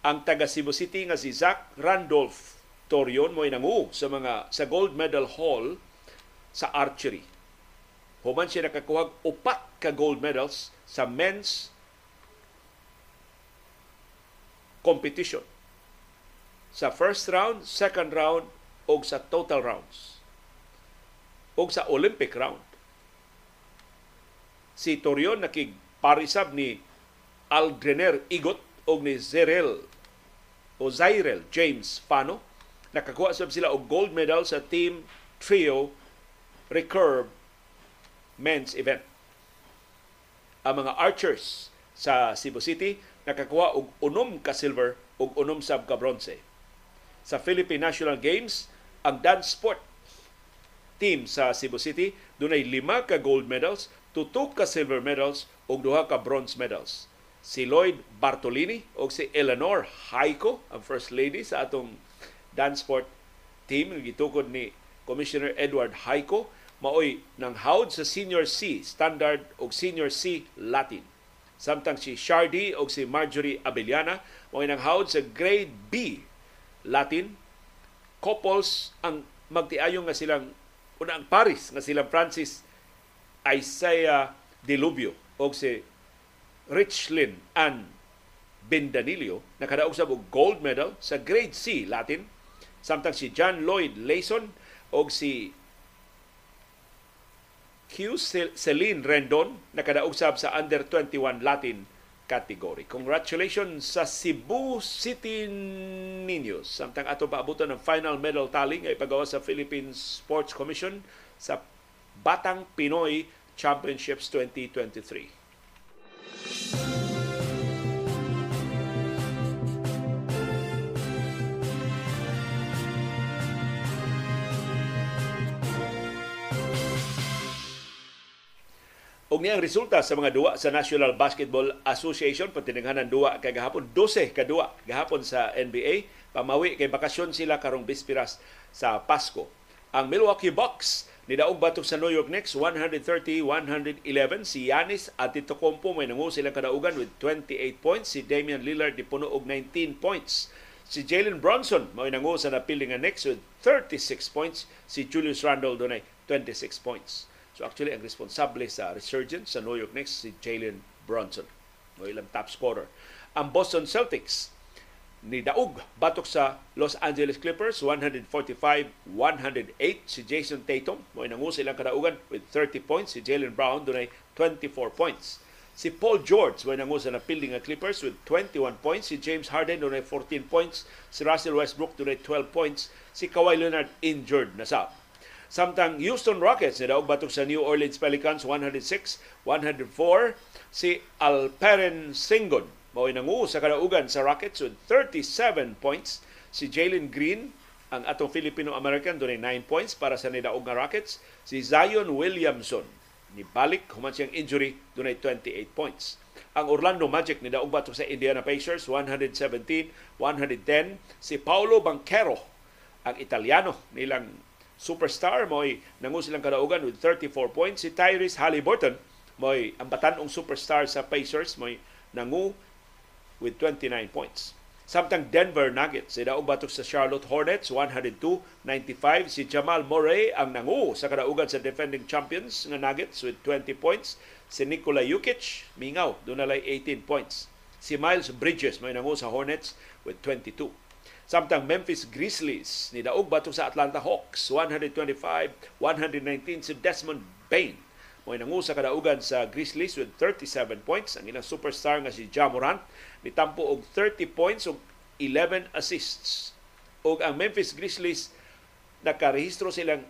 ang taga Cebu City nga si Zach Randolph Torion mo nangu sa mga sa gold medal hall sa archery. Human siya nakakuha upat ka gold medals sa men's competition. Sa first round, second round, o sa total rounds. O sa Olympic round. Si Torion nakigparisab ni Algrener Igot o ni Zerel o Zyrel James Pano. Nakakuha sab sila og gold medal sa team trio recurve men's event. Ang mga archers sa Cebu City nakakuha og unom ka silver ug unom sab ka bronze. Sa Philippine National Games, ang dance sport team sa Cebu City dunay lima ka gold medals, tutok ka silver medals ug duha ka bronze medals si Lloyd Bartolini o si Eleanor Haiko, ang First Lady sa atong dance sport team, gitukod ni Commissioner Edward Haiko, maoy nang hawd sa Senior C Standard o Senior C Latin. Samtang si Shardy o si Marjorie Abellana maoy nang hawd sa Grade B Latin. Couples ang magtiayong nga silang una ang Paris nga silang Francis Isaiah Dilubio o si Richlin and Bendanilio nakadaog sa gold medal sa grade C Latin samtang si John Lloyd Layson o si Q. Celine Rendon nakadaog sa under 21 Latin category. Congratulations sa Cebu City Niños. Samtang ato paabutan ng final medal tally nga ipagawa sa Philippine Sports Commission sa Batang Pinoy Championships 2023. Og niyang resulta sa mga duwa sa National Basketball Association patininghanan duwa kay gahapon 12 ka duwa gahapon sa NBA pamawi kay bakasyon sila karong bispiras sa Pasko. Ang Milwaukee Bucks ni daog batok sa New York Knicks 130-111 si Giannis Antetokounmpo may nangu silang kadaugan with 28 points. Si Damian Lillard dipuno og 19 points. Si Jalen Bronson mao nangu sa napiling nga Knicks with 36 points. Si Julius Randle dunay 26 points. So actually ang responsable sa resurgence sa New York Knicks si Jalen Bronson mo ilang top scorer. Ang Boston Celtics ni Daug batok sa Los Angeles Clippers 145-108 si Jason Tatum mo nangu silang kadaugan with 30 points. Si Jalen Brown dunay 24 points. Si Paul George mo nangu sa napilding nga Clippers with 21 points. Si James Harden dunay 14 points. Si Russell Westbrook dunay 12 points. Si Kawhi Leonard injured na sa Samtang Houston Rockets ni daog batok sa New Orleans Pelicans 106-104 si Alperen Sengun mao nangu sa kadaugan sa Rockets with 37 points. Si Jalen Green, ang atong Filipino-American, doon 9 points para sa nidaog nga Rockets. Si Zion Williamson, ni balik human siyang injury, doon 28 points. Ang Orlando Magic ni daog batok sa Indiana Pacers 117-110 si Paolo Banquero ang Italiano nilang superstar mo'y nangu silang kadaugan with 34 points si Tyrese Halliburton mo'y ang batanong superstar sa Pacers mo'y nangu with 29 points. Samtang Denver Nuggets, idaog batok sa Charlotte Hornets, 102-95. Si Jamal Murray ang nangu sa kadaugan sa defending champions ng Nuggets with 20 points. Si Nikola Jokic, mingaw, doon nalay 18 points. Si Miles Bridges may nangu sa Hornets with 22. Samtang Memphis Grizzlies ni daog batok sa Atlanta Hawks 125-119 si Desmond Bain may nangu sa kadaugan sa Grizzlies with 37 points. Ang ilang superstar nga si Ja Morant nitampo og 30 points ug 11 assists. Og ang Memphis Grizzlies nakarehistro silang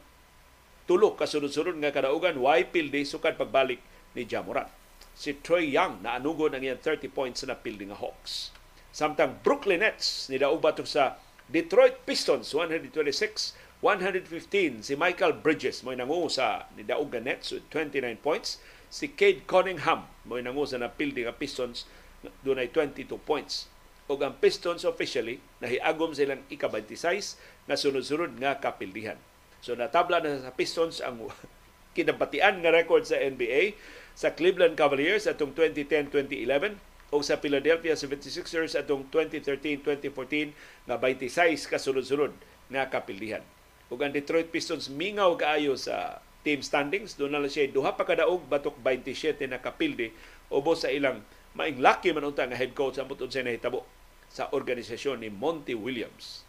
tulo kasunod-sunod nga kadaugan why pildi sukad pagbalik ni Ja Morant. Si Troy Young na anugon ang iyang 30 points na pildi nga Hawks. Samtang Brooklyn Nets ni daog sa Detroit Pistons 126 115 si Michael Bridges mo nangu sa nidaog nga Nets with 29 points. Si Cade Cunningham mo nangu sa napildi nga Pistons dunay 22 points. O ang Pistons officially nahiagom silang ika-26 na sunod-sunod nga kapildihan. So natabla na sa Pistons ang *laughs* kinabatian nga record sa NBA sa Cleveland Cavaliers atong 2010-2011 o sa Philadelphia 76ers atong 2013-2014 nga 26 kasunod-sunod nga kapildihan. Ug ang Detroit Pistons mingaw kaayo sa team standings. Doon na siya duha pa kadaog batok 27 na kapildi ubos sa ilang maing lucky man unta nga head coach ang sa nahitabo sa organisasyon ni Monty Williams.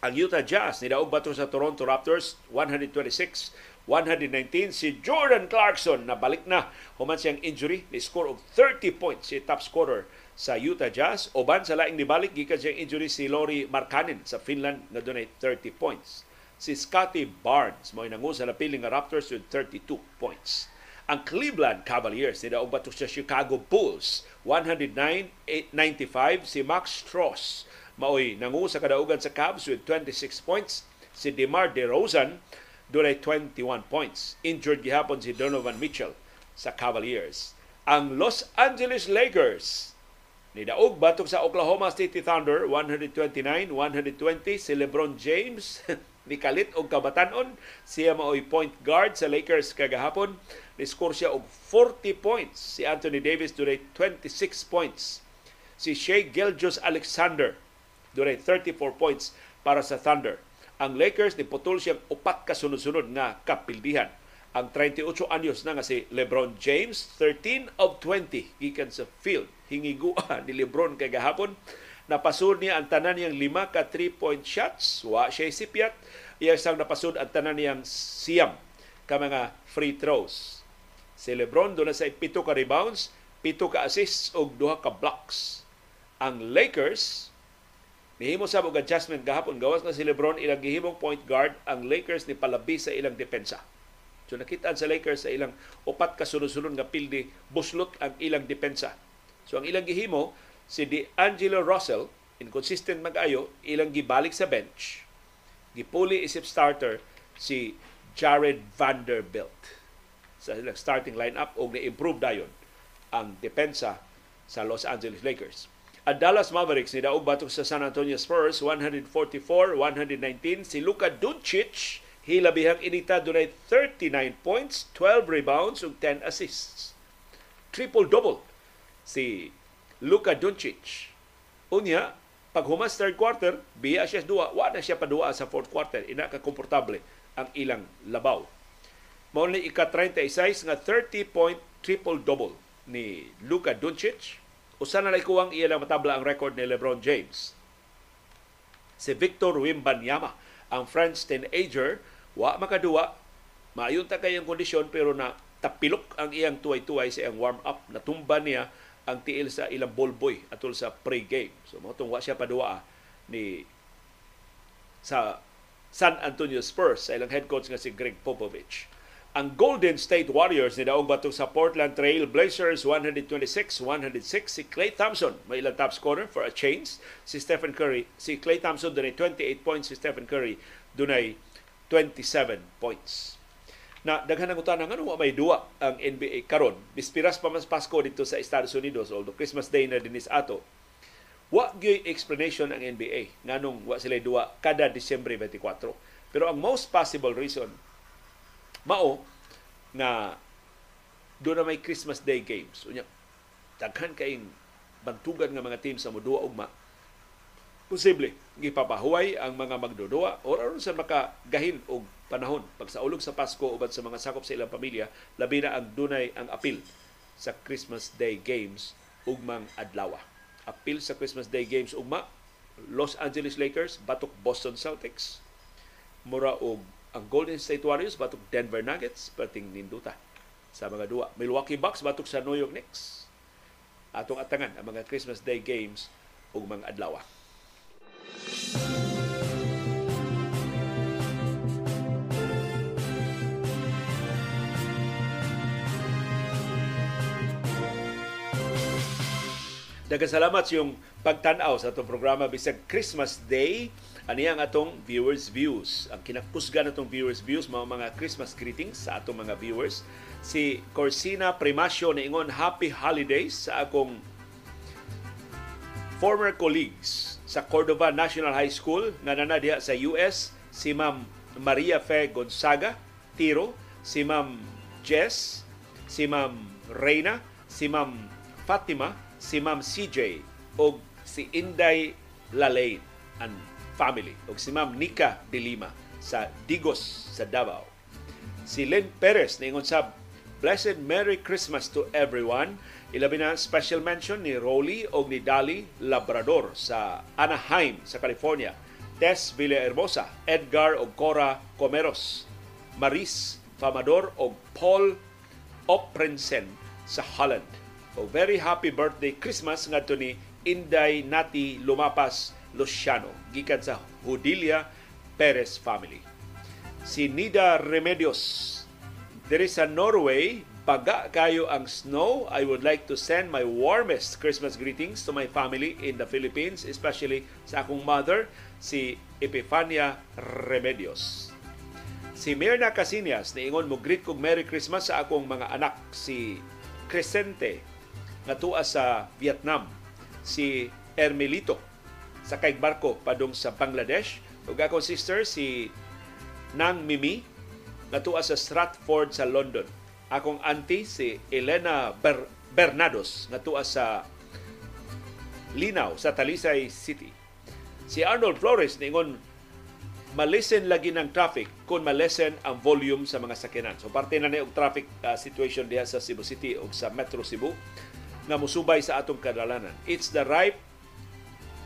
Ang Utah Jazz ni daog batok sa Toronto Raptors 126 119 si Jordan Clarkson na balik na human siyang injury ni score og 30 points si top scorer sa Utah Jazz uban sa laing nibalik gikan siyang injury si Lori Markkanen sa Finland nga dunay 30 points. Si Scotty Barnes mo nangu sa napiling Raptors with 32 points. Ang Cleveland Cavaliers ni daog batok sa Chicago Bulls 109-95 si Max Strauss maoy nangu sa kadaugan sa Cavs with 26 points. Si DeMar DeRozan dunay 21 points. Injured gihapon si Donovan Mitchell sa Cavaliers. Ang Los Angeles Lakers Nidaog batok sa Oklahoma City Thunder 129-120 si LeBron James *laughs* ni kalit og kabatanon. Siya maoy point guard sa Lakers kagahapon. Ni score siya og 40 points. Si Anthony Davis dunay 26 points. Si Shea Gilgeous Alexander dunay 34 points para sa Thunder. Ang Lakers ni putol siyang upat ka sunod-sunod nga kapildihan. Ang 38 anyos na nga si LeBron James 13 of 20 gikan sa field. Hingigua *laughs* ni Lebron kay gahapon. Napasud niya ang tanan niyang lima ka three-point shots. Wa siya sipyat. Iya sang napasud ang tanan niyang siyam ka mga free throws. Si Lebron doon na sa pito ka rebounds, pito ka assists o duha ka blocks. Ang Lakers, nihimo sa mga adjustment gahapon, gawas na si Lebron ilang gihimong point guard, ang Lakers ni palabi sa ilang depensa. So nakita sa Lakers sa ilang upat ka sunod-sunod nga pildi, buslot ang ilang depensa So ang ilang gihimo si D'Angelo Russell inconsistent mag-ayo ilang gibalik sa bench gipuli isip starter si Jared Vanderbilt sa ilang starting lineup og na-improve dayon ang depensa sa Los Angeles Lakers. Ang Dallas Mavericks ni daog batok sa San Antonio Spurs 144-119 si Luka Doncic hilabihang inita dunay 39 points, 12 rebounds ug 10 assists. Triple-double si Luka Doncic. Unya, pag humas third quarter, biya siya duwa, wa na siya padua sa fourth quarter. Ina ka komportable ang ilang labaw. Mao ni ika-36 nga 30-point triple-double ni Luka Doncic. Usa na lay kuwang iya lang matabla ang record ni LeBron James. Si Victor Wimbanyama, ang French teenager, wa makaduwa, maayon ta kayang kondisyon pero na tapilok ang iyang tuway-tuway sa iyang warm-up. Natumba niya ang tiil sa ilang ballboy atol sa pre-game. So mo wa siya padua ni sa San Antonio Spurs sa ilang head coach nga si Greg Popovich. Ang Golden State Warriors ni daog batok sa Portland Trail Blazers 126-106 si Klay Thompson may ilang top scorer for a change si Stephen Curry si Klay Thompson dunay 28 points si Stephen Curry dunay 27 points na daghan ang utana ngano may duwa ang NBA karon. Bispiras pa mas Pasko dito sa Estados Unidos although Christmas Day na dinis ato. Wa gyud explanation ang NBA nganong wa sila duwa kada Disyembre 24 pero ang most possible reason mao na do na may Christmas Day games. Unya daghan kay bantugan nga mga team sa moduwa ugma. Posible gipapahuway ang mga magdudua or aron sa makagahin og panahon pagsaulog sa Pasko uban sa mga sakop sa ilang pamilya labi na ang dunay ang apil sa Christmas Day games ugmang adlaw. Apil sa Christmas Day games ugma Los Angeles Lakers batok Boston Celtics. Mura og ang Golden State Warriors batok Denver Nuggets perting ninduta sa mga duwa. Milwaukee Bucks batok sa New York Knicks. Atong atangan ang mga Christmas Day games ug mga adlaw. Dagasalamat sa yung pagtanaw sa itong programa bisag Christmas Day. Ani ang atong viewers views. Ang kinakusga natong viewers views mga mga Christmas greetings sa atong mga viewers. Si Corsina Primasio na ingon Happy Holidays sa akong former colleagues sa Cordova National High School nga nana diha sa US si Ma'am Maria Fe Gonzaga Tiro, si Ma'am Jess, si Ma'am Reina, si Ma'am Fatima, si Ma'am CJ o si Inday Lalain and family o si Ma'am Nika de sa Digos sa Davao. Si Len Perez ningon sa Blessed Merry Christmas to everyone. Ilabi na special mention ni Rolly o ni Dali Labrador sa Anaheim sa California. Tess Villahermosa, Edgar o Cora Comeros, Maris Famador o Paul Oprensen sa Holland o very happy birthday Christmas ngadto ni Inday Nati Lumapas Luciano gikan sa Hudilia Perez family. Si Nida Remedios diri sa Norway, baga kayo ang snow. I would like to send my warmest Christmas greetings to my family in the Philippines, especially sa akong mother, si Epifania Remedios. Si Mirna Casinias, niingon mo greet kog Merry Christmas sa akong mga anak, si Crescente nga tuwa sa Vietnam si Ermelito sa kay barko padung sa Bangladesh. Ug akong sister si Nang Mimi nga tuwa sa Stratford sa London. Akong auntie si Elena Ber- Bernados nga tuwa sa Linaw sa Talisay City. Si Arnold Flores ningon malisen lagi ng traffic kung malesen ang volume sa mga sakyanan. So parte na ni og traffic uh, situation diha sa Cebu City o sa Metro Cebu nga musubay sa atong kadalanan. It's the right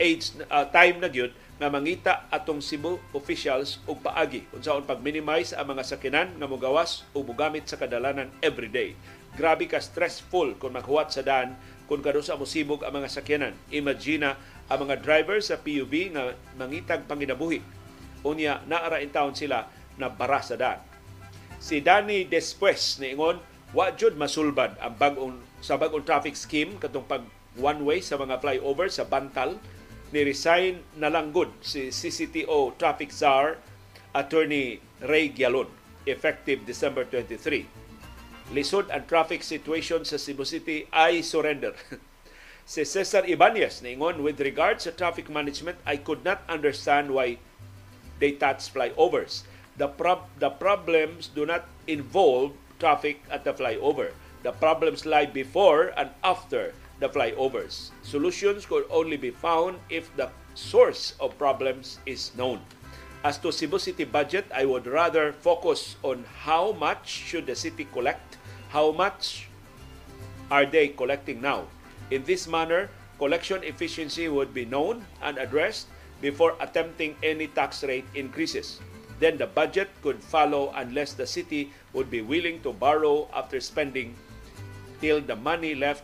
age uh, time na gyud nga mangita atong Cebu officials og paagi unsaon pag-minimize ang mga sakinan nga mogawas o mogamit sa kadalanan every day. Grabe ka stressful kung maghuwat sa daan kung kadusa mo sibog ang mga sakyanan. Imagine ang mga driver sa PUV nga mangitag panginabuhi. Unya naara in town sila na bara sa daan. Si Danny Despues niingon wa jud masulbad ang bagong sa bagong traffic scheme katong pag one way sa mga flyover sa Bantal ni resign na lang good si CCTO traffic czar attorney Ray Gialon effective December 23 lisod ang traffic situation sa Cebu City ay surrender. *laughs* Si Cesar Ibanez ningon with regard sa traffic management I could not understand why they touch flyovers. The prob- the problems do not involve traffic at the flyover the problems lie before and after the flyovers. Solutions could only be found if the source of problems is known. As to Cebu City budget, I would rather focus on how much should the city collect, how much are they collecting now. In this manner, collection efficiency would be known and addressed before attempting any tax rate increases. Then the budget could follow unless the city would be willing to borrow after spending till the money left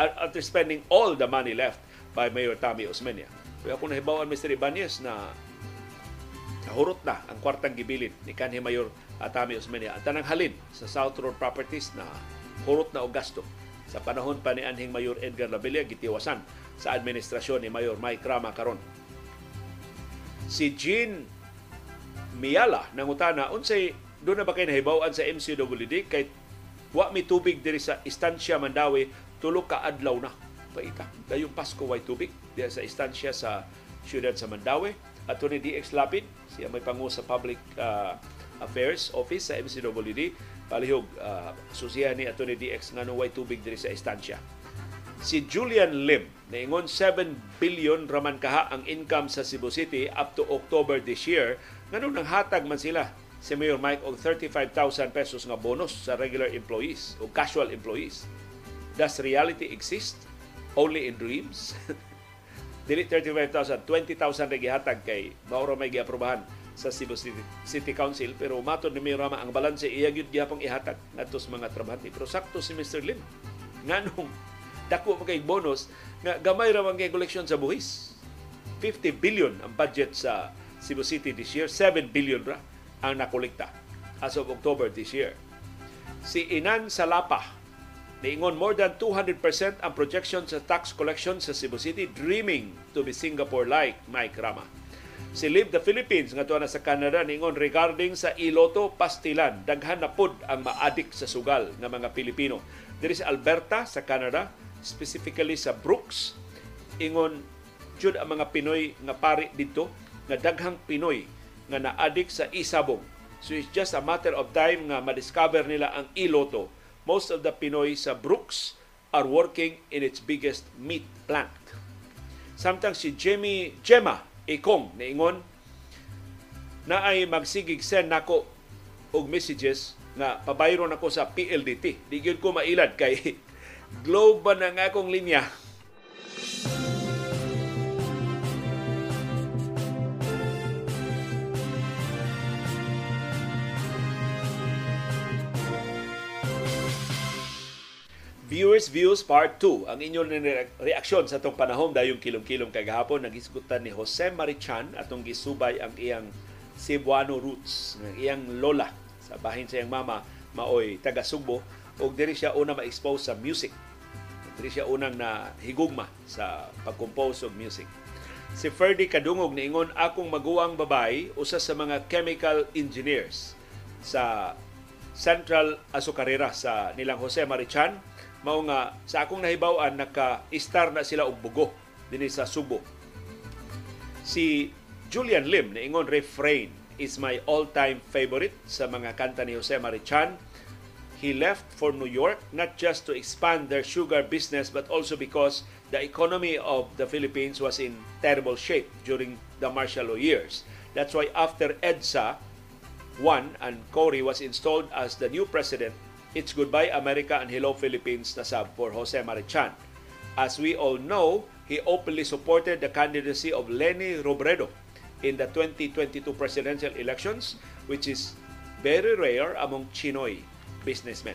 after spending all the money left by Mayor Tami Osmeña. Kaya ako nahibawan Mr. Ibanez na nahurot na ang kwartang gibilin ni kanhi Mayor Tami Osmeña. Ang tanang halin sa South Road Properties na hurot na og gasto sa panahon pa ni anhing Mayor Edgar Labilla gitiwasan sa administrasyon ni Mayor Mike Rama karon. Si Jean Miala nangutana unsay doon na ba kayo nahibawan sa MCWD kay wa mi tubig diri sa Estancia Mandawi tulo ka adlaw na paita. Dayong Pasko way tubig diya sa istansya sa siyudad sa Mandawi. At ni DX Lapid, siya may pangu sa Public uh, Affairs Office sa MCWD. Palihog, uh, susihan ni Atty. DX nga way tubig diri sa istansya. Si Julian Lim, naingon 7 billion raman kaha ang income sa Cebu City up to October this year. Nganong nang hatag man sila si Mayor Mike og 35,000 pesos nga bonus sa regular employees o casual employees. Does reality exist? Only in dreams? *laughs* Dili 35,000, 20,000 rin gihatag kay mauro may giaprobahan sa Cebu City, City Council pero matod ni Mayor Rama ang balanse iya gyud gyapong ihatag ngadto sa mga trabahante pero sakto si Mr. Lim nganong dako mo kay bonus nga gamay ra man kay koleksyon sa buhis 50 billion ang budget sa Cebu City this year 7 billion ra ang nakolekta as of October this year si Inan Salapa Niingon more than 200% ang projection sa tax collection sa Cebu City dreaming to be Singapore-like, Mike Rama. Si Live the Philippines nga na sa Canada niingon regarding sa iloto pastilan daghan na pud ang maadik sa sugal ng mga Pilipino. Diri sa Alberta sa Canada, specifically sa Brooks, ingon jud ang mga Pinoy nga pari dito nga daghang Pinoy nga naadik sa isabong. So it's just a matter of time nga madiscover nila ang iloto most of the Pinoy sa Brooks are working in its biggest meat plant. Samtang si Jimmy Gemma Ikong niingon na ay magsigig send nako og messages nga pabayro nako sa PLDT. Di gyud ko mailad kay *laughs* Globe na nga akong linya Viewers Views Part 2. Ang inyong reaksyon sa itong panahon dayong kilom-kilom kagahapon, nagisgutan ni Jose Marichan atong gisubay ang iyang Cebuano roots, ng iyang lola sa bahin sa iyang mama, maoy taga Sugbo, ug diri siya una ma-expose sa music. Diri siya unang na higugma sa pag-compose og music. Si Ferdy Kadungog niingon akong maguwang babay usa sa mga chemical engineers sa Central Azucarera sa nilang Jose Marichan mao nga sa akong nahibaw-an naka-star na sila og bugo dinhi sa Subo. Si Julian Lim niingon refrain is my all-time favorite sa mga kanta ni Jose Marichan. He left for New York not just to expand their sugar business but also because the economy of the Philippines was in terrible shape during the martial law years. That's why after EDSA won and Cory was installed as the new president, It's Goodbye America and Hello Philippines na sab for Jose Marichan. As we all know, he openly supported the candidacy of Lenny Robredo in the 2022 presidential elections, which is very rare among Chinoy businessmen.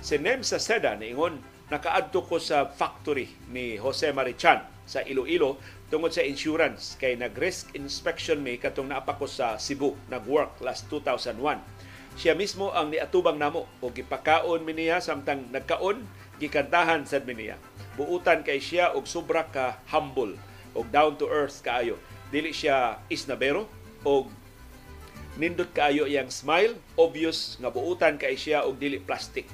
Si Nem Seda niingon, nakaadto ko sa factory ni Jose Marichan sa Iloilo tungod sa insurance kay nag-risk inspection me katong naapa ko sa Cebu, nag-work last 2001 siya mismo ang niatubang namo o gipakaon mi niya samtang nagkaon gikantahan sad mi niya. Buutan kay siya og sobra ka humble og down to earth kaayo. Dili siya isnabero og nindot kaayo iyang smile, obvious nga buutan kay siya og dili plastic.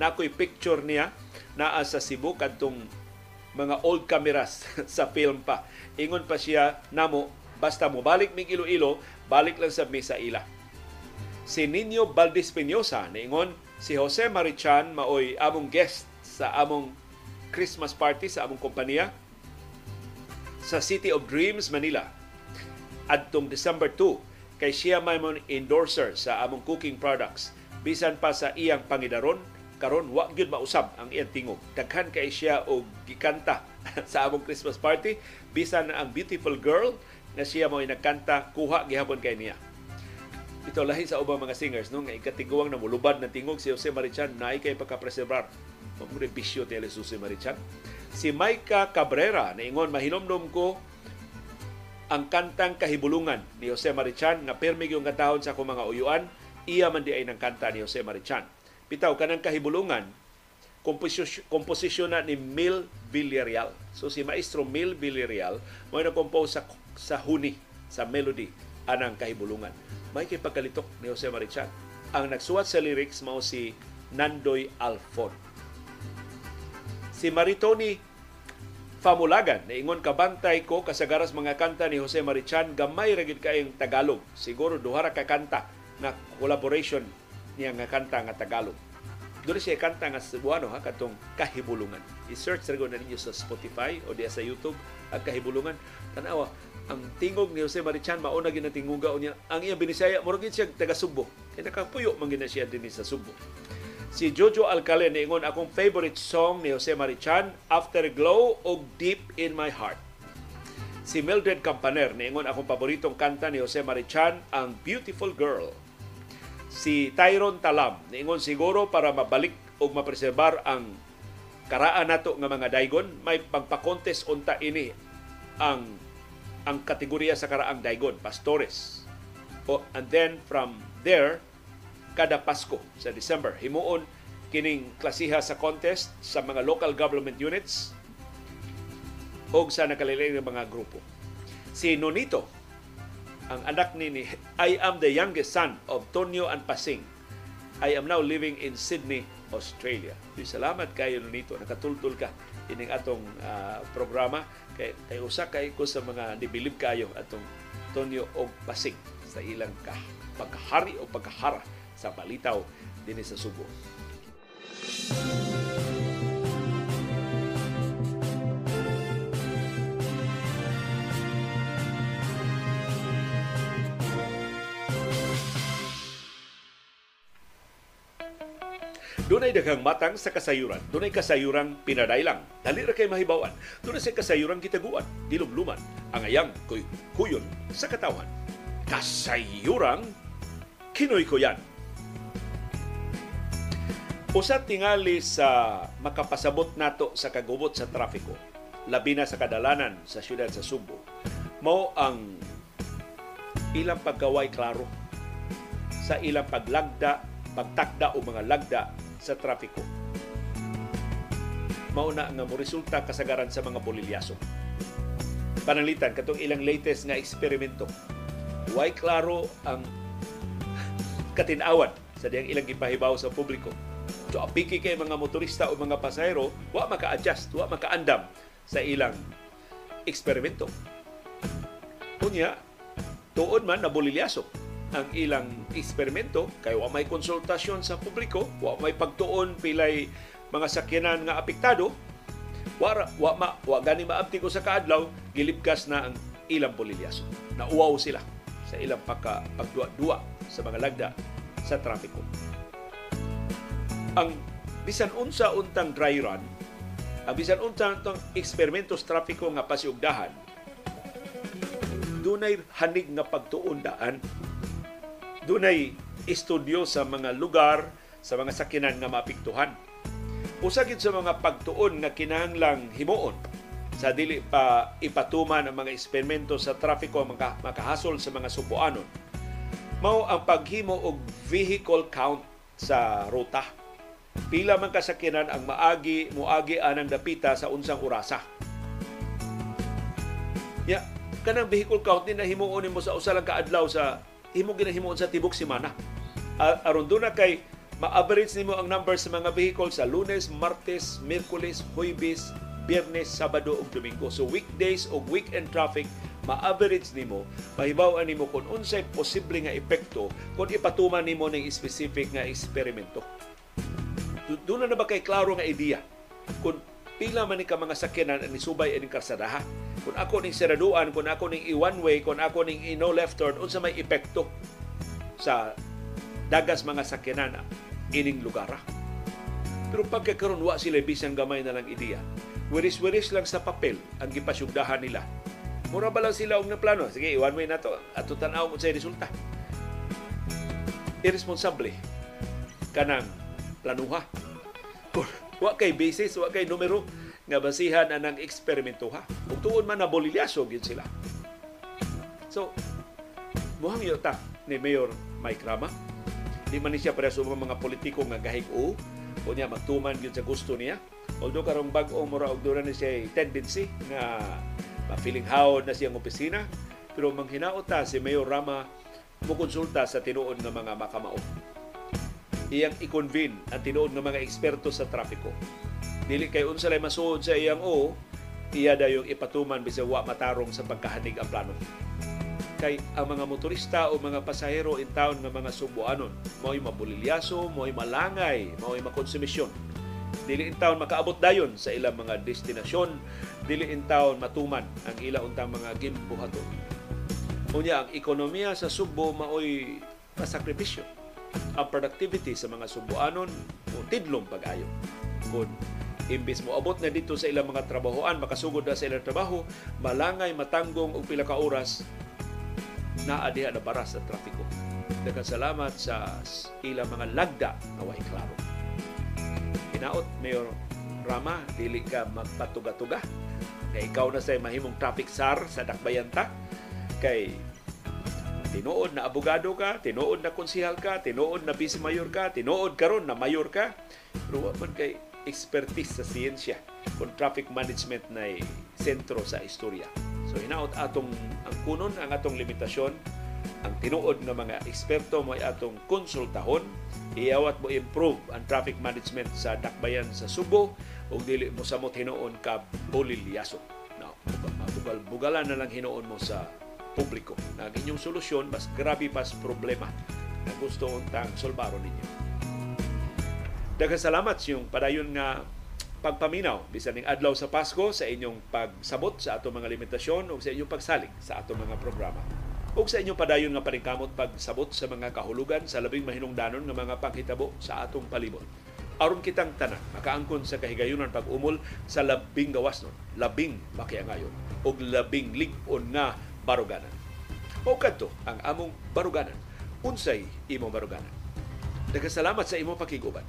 Nakoy picture niya naa sa Cebu kadtong mga old cameras *laughs* sa film pa. Ingon pa siya namo basta mo balik mig Iloilo, balik lang sa misa ila si Nino Valdez Peñosa niingon si Jose Marichan maoy among guest sa among Christmas party sa among kompanya sa City of Dreams Manila adtong December 2 kay siya may mon endorser sa among cooking products. Bisan pa sa iyang pangidaron karon wa gyud mausab ang iyang tingog. Daghan kay siya og gikanta *laughs* sa among Christmas party. Bisan ang beautiful girl na siya mo nagkanta kuha gihapon kay niya ito lahi sa ubang mga singers no nga ikatiguang na mulubad na tingog si Jose Marichan na ikay pagka-preservar Mamuri bisyo ti Jose Marichan. Si Maika Cabrera ingon mahinomdom ko ang kantang kahibulungan ni Jose Marichan nga permi yung katahon sa akong mga uyuan iya man di ay ng kanta ni Jose Marichan. Bitaw kanang kahibulungan komposisyon na ni Mil Villarreal. So si Maestro Mil Villarreal mo na compose sa, sa huni sa melody anang kahibulungan may kay pagkalitok ni Jose Marichan. Ang nagsuwat sa lyrics mao si Nandoy Alfon. Si Maritoni Famulagan, naingon kabantay ko kasagaras mga kanta ni Jose Marichan, gamay ragid kayong Tagalog. Siguro duhara ka kanta na collaboration niya nga kanta nga Tagalog. Doon siya kanta nga Cebuano ha, katong Kahibulungan. I-search na ninyo sa Spotify o diya sa YouTube ang Kahibulungan. Tanawa, ang tingog ni Jose Marichan mauna gina tinguga niya ang iyang binisaya murag siya taga Subo. Kay nakapuyo man gina siya dinhi sa Subo. Si Jojo Alcalen niingon akong favorite song ni Jose Marichan Afterglow og Deep in My Heart. Si Mildred Campaner niingon akong paboritong kanta ni Jose Marichan ang Beautiful Girl. Si Tyron Talam niingon siguro para mabalik og mapreserbar ang karaan nato nga mga daigon may pagpa-contest unta ini ang ang kategorya sa karaang daigon pastores o and then from there kada Pasko sa December himuon kining klasiha sa contest sa mga local government units o sa nakalilain ng mga grupo. Si Nonito, ang anak ni, ni I am the youngest son of Tonyo and Pasing. I am now living in Sydney, Australia. Salamat kayo Nonito, nakatultul ka ining atong uh, programa kay kay usa kay ko sa mga nibilib kayo atong Tonyo og Pasing sa ilang ka pagkahari o pagkahara sa palitaw dinhi sa Subo. Dunay daghang matang sa kasayuran. Dunay kasayuran pinadailang. Dali ra kay mahibawan. Dunay sa kasayuran kitaguan, dilumluman, ang ayang kuy kuyon sa katawan. Kasayuran kinoy ko yan. Usa tingali sa makapasabot nato sa kagubot sa trafiko, labi na sa kadalanan sa siyudad sa Subo, mao ang ilang pagkaway klaro sa ilang paglagda, pagtakda o mga lagda sa trafiko. Mauna nga mo resulta kasagaran sa mga bolilyaso. Panalitan katong ilang latest nga eksperimento. Way klaro ang *laughs* katinawan sa diyang ilang ipahibaw sa publiko. So apiki kay mga motorista o mga pasahero, wa maka-adjust, wa maka-andam sa ilang eksperimento. Unya, tuon man na bolilyaso ang ilang eksperimento kay wa may konsultasyon sa publiko, wa may pagtuon pilay mga sakyanan nga apektado, wa wa ma, wa gani maabti ko sa kaadlaw gilibkas na ang ilang bolilyaso. Nauwaw sila sa ilang pagka pagduwa-duwa sa mga lagda sa trapiko. Ang bisan unsa untang dry run, ang bisan unsa untang eksperimento sa trapiko nga pasiugdahan, dunay hanig nga pagtuon daan dunay estudyo sa mga lugar sa mga sakinan nga mapiktuhan. Usa gid sa mga pagtuon nga kinahanglang himuon sa dili pa ipatuman ang mga eksperimento sa trafiko maka, makahasol sa mga subuanon mao ang paghimo og vehicle count sa ruta. Pila man kasakinan ang maagi muagi anang dapita sa unsang orasa. Ya, kanang vehicle count ni nahimuon nimo sa usa lang ka adlaw sa imo ginahimuon sa tibok semana. Aron doon na kay ma-average nimo ang number sa mga vehicle sa Lunes, Martes, Miyerkules, Huwebes, Biyernes, Sabado ug Domingo. So weekdays o weekend traffic ma-average nimo, mahibaw nimo kung unsay posible nga epekto kung ipatuman nimo ning specific nga eksperimento. Doon na ba kay klaro nga ideya kung pila man ni ka mga sakyanan ang nisubay ining karsadaha. Kung ako ning seraduan, kung ako ning i-one way, kung ako ning i-no left turn, unsa may epekto sa dagas mga sakyanan ining lugar. Pero pagkakaroon wa sila bisang gamay na lang ideya. Wiris-wiris lang sa papel ang gipasyugdahan nila. Mura ba lang sila og plano? Sige, one way na to. At tanaw mo sa resulta. Irresponsable kanang planuha. Wa kay basis, wa kay numero nga basihan anang eksperimentuha. Ug tuon man na bolilyaso gyud sila. So, muhang yuta ni Mayor Mike Rama. Di man siya para sa mga politiko nga gahig-o o niya magtuman gyud sa gusto niya. Although karong bag-o mura og dura ni siya tendency nga ma-feeling hawd na siyang opisina, pero manghinaota si Mayor Rama mo konsulta sa tinuod nga mga makamao. Iyang i-convene ang tinuod nga mga eksperto sa trapiko. Dili kay unsa lay masuod sa iyang o, iya dayong ipatuman bisag wa matarong sa pagkahanig ang plano kay ang mga motorista o mga pasahero in town nga mga subuanon mao'y mabulilyaso, mao'y malangay, mao'y makonsumisyon Dili in taon makaabot dayon sa ilang mga destinasyon, dili in taon matuman ang ilang untang mga gimbuhaton. Unya ang ekonomiya sa Subo maoy pasakripisyo. Ang productivity sa mga Subuanon o tidlong pag-ayo. Kung imbis mo abot na dito sa ilang mga trabahoan, makasugod na sa ilang trabaho, malangay matanggong og pila ka oras naa diha na bara sa trafiko. Daghang salamat sa ilang mga lagda na way klaro. Hinaot, Mayor Rama, dili ka magpatuga-tuga. Kay ikaw na sa mahimong traffic sar sa Dakbayanta. Kay tinuod na abogado ka, tinuod na konsihal ka, tinuod na vice mayor ka, tinuod karon na mayor ka. Pero man kay expertise sa siyensya kung traffic management na sentro sa istorya. So hinaot atong ang kunon ang atong limitasyon ang tinuod ng mga eksperto mo ay atong konsultahon iyawat mo improve ang traffic management sa dakbayan sa Subo ug dili mo samot hinuon ka bolilyaso. No, bugal bugalan na lang hinuon mo sa publiko. Na ang inyong solusyon mas grabe pas problema na gusto untang solbaro ninyo. Daghang salamat sa iyong padayon nga pagpaminaw bisan ning adlaw sa Pasko sa inyong pagsabot sa atong mga limitasyon ug sa inyong pagsalig sa atong mga programa. Ug sa inyong padayon nga paningkamot pagsabot sa mga kahulugan sa labing mahinungdanon nga mga panghitabo sa atong palibot. Aron kitang tanan makaangkon sa kahigayunan pag-umol sa labing gawas nun, labing makiangayon ug labing lig-on nga baruganan. Mao kadto ang among baruganan. Unsay imong baruganan? Daghang salamat sa imong pakiguban.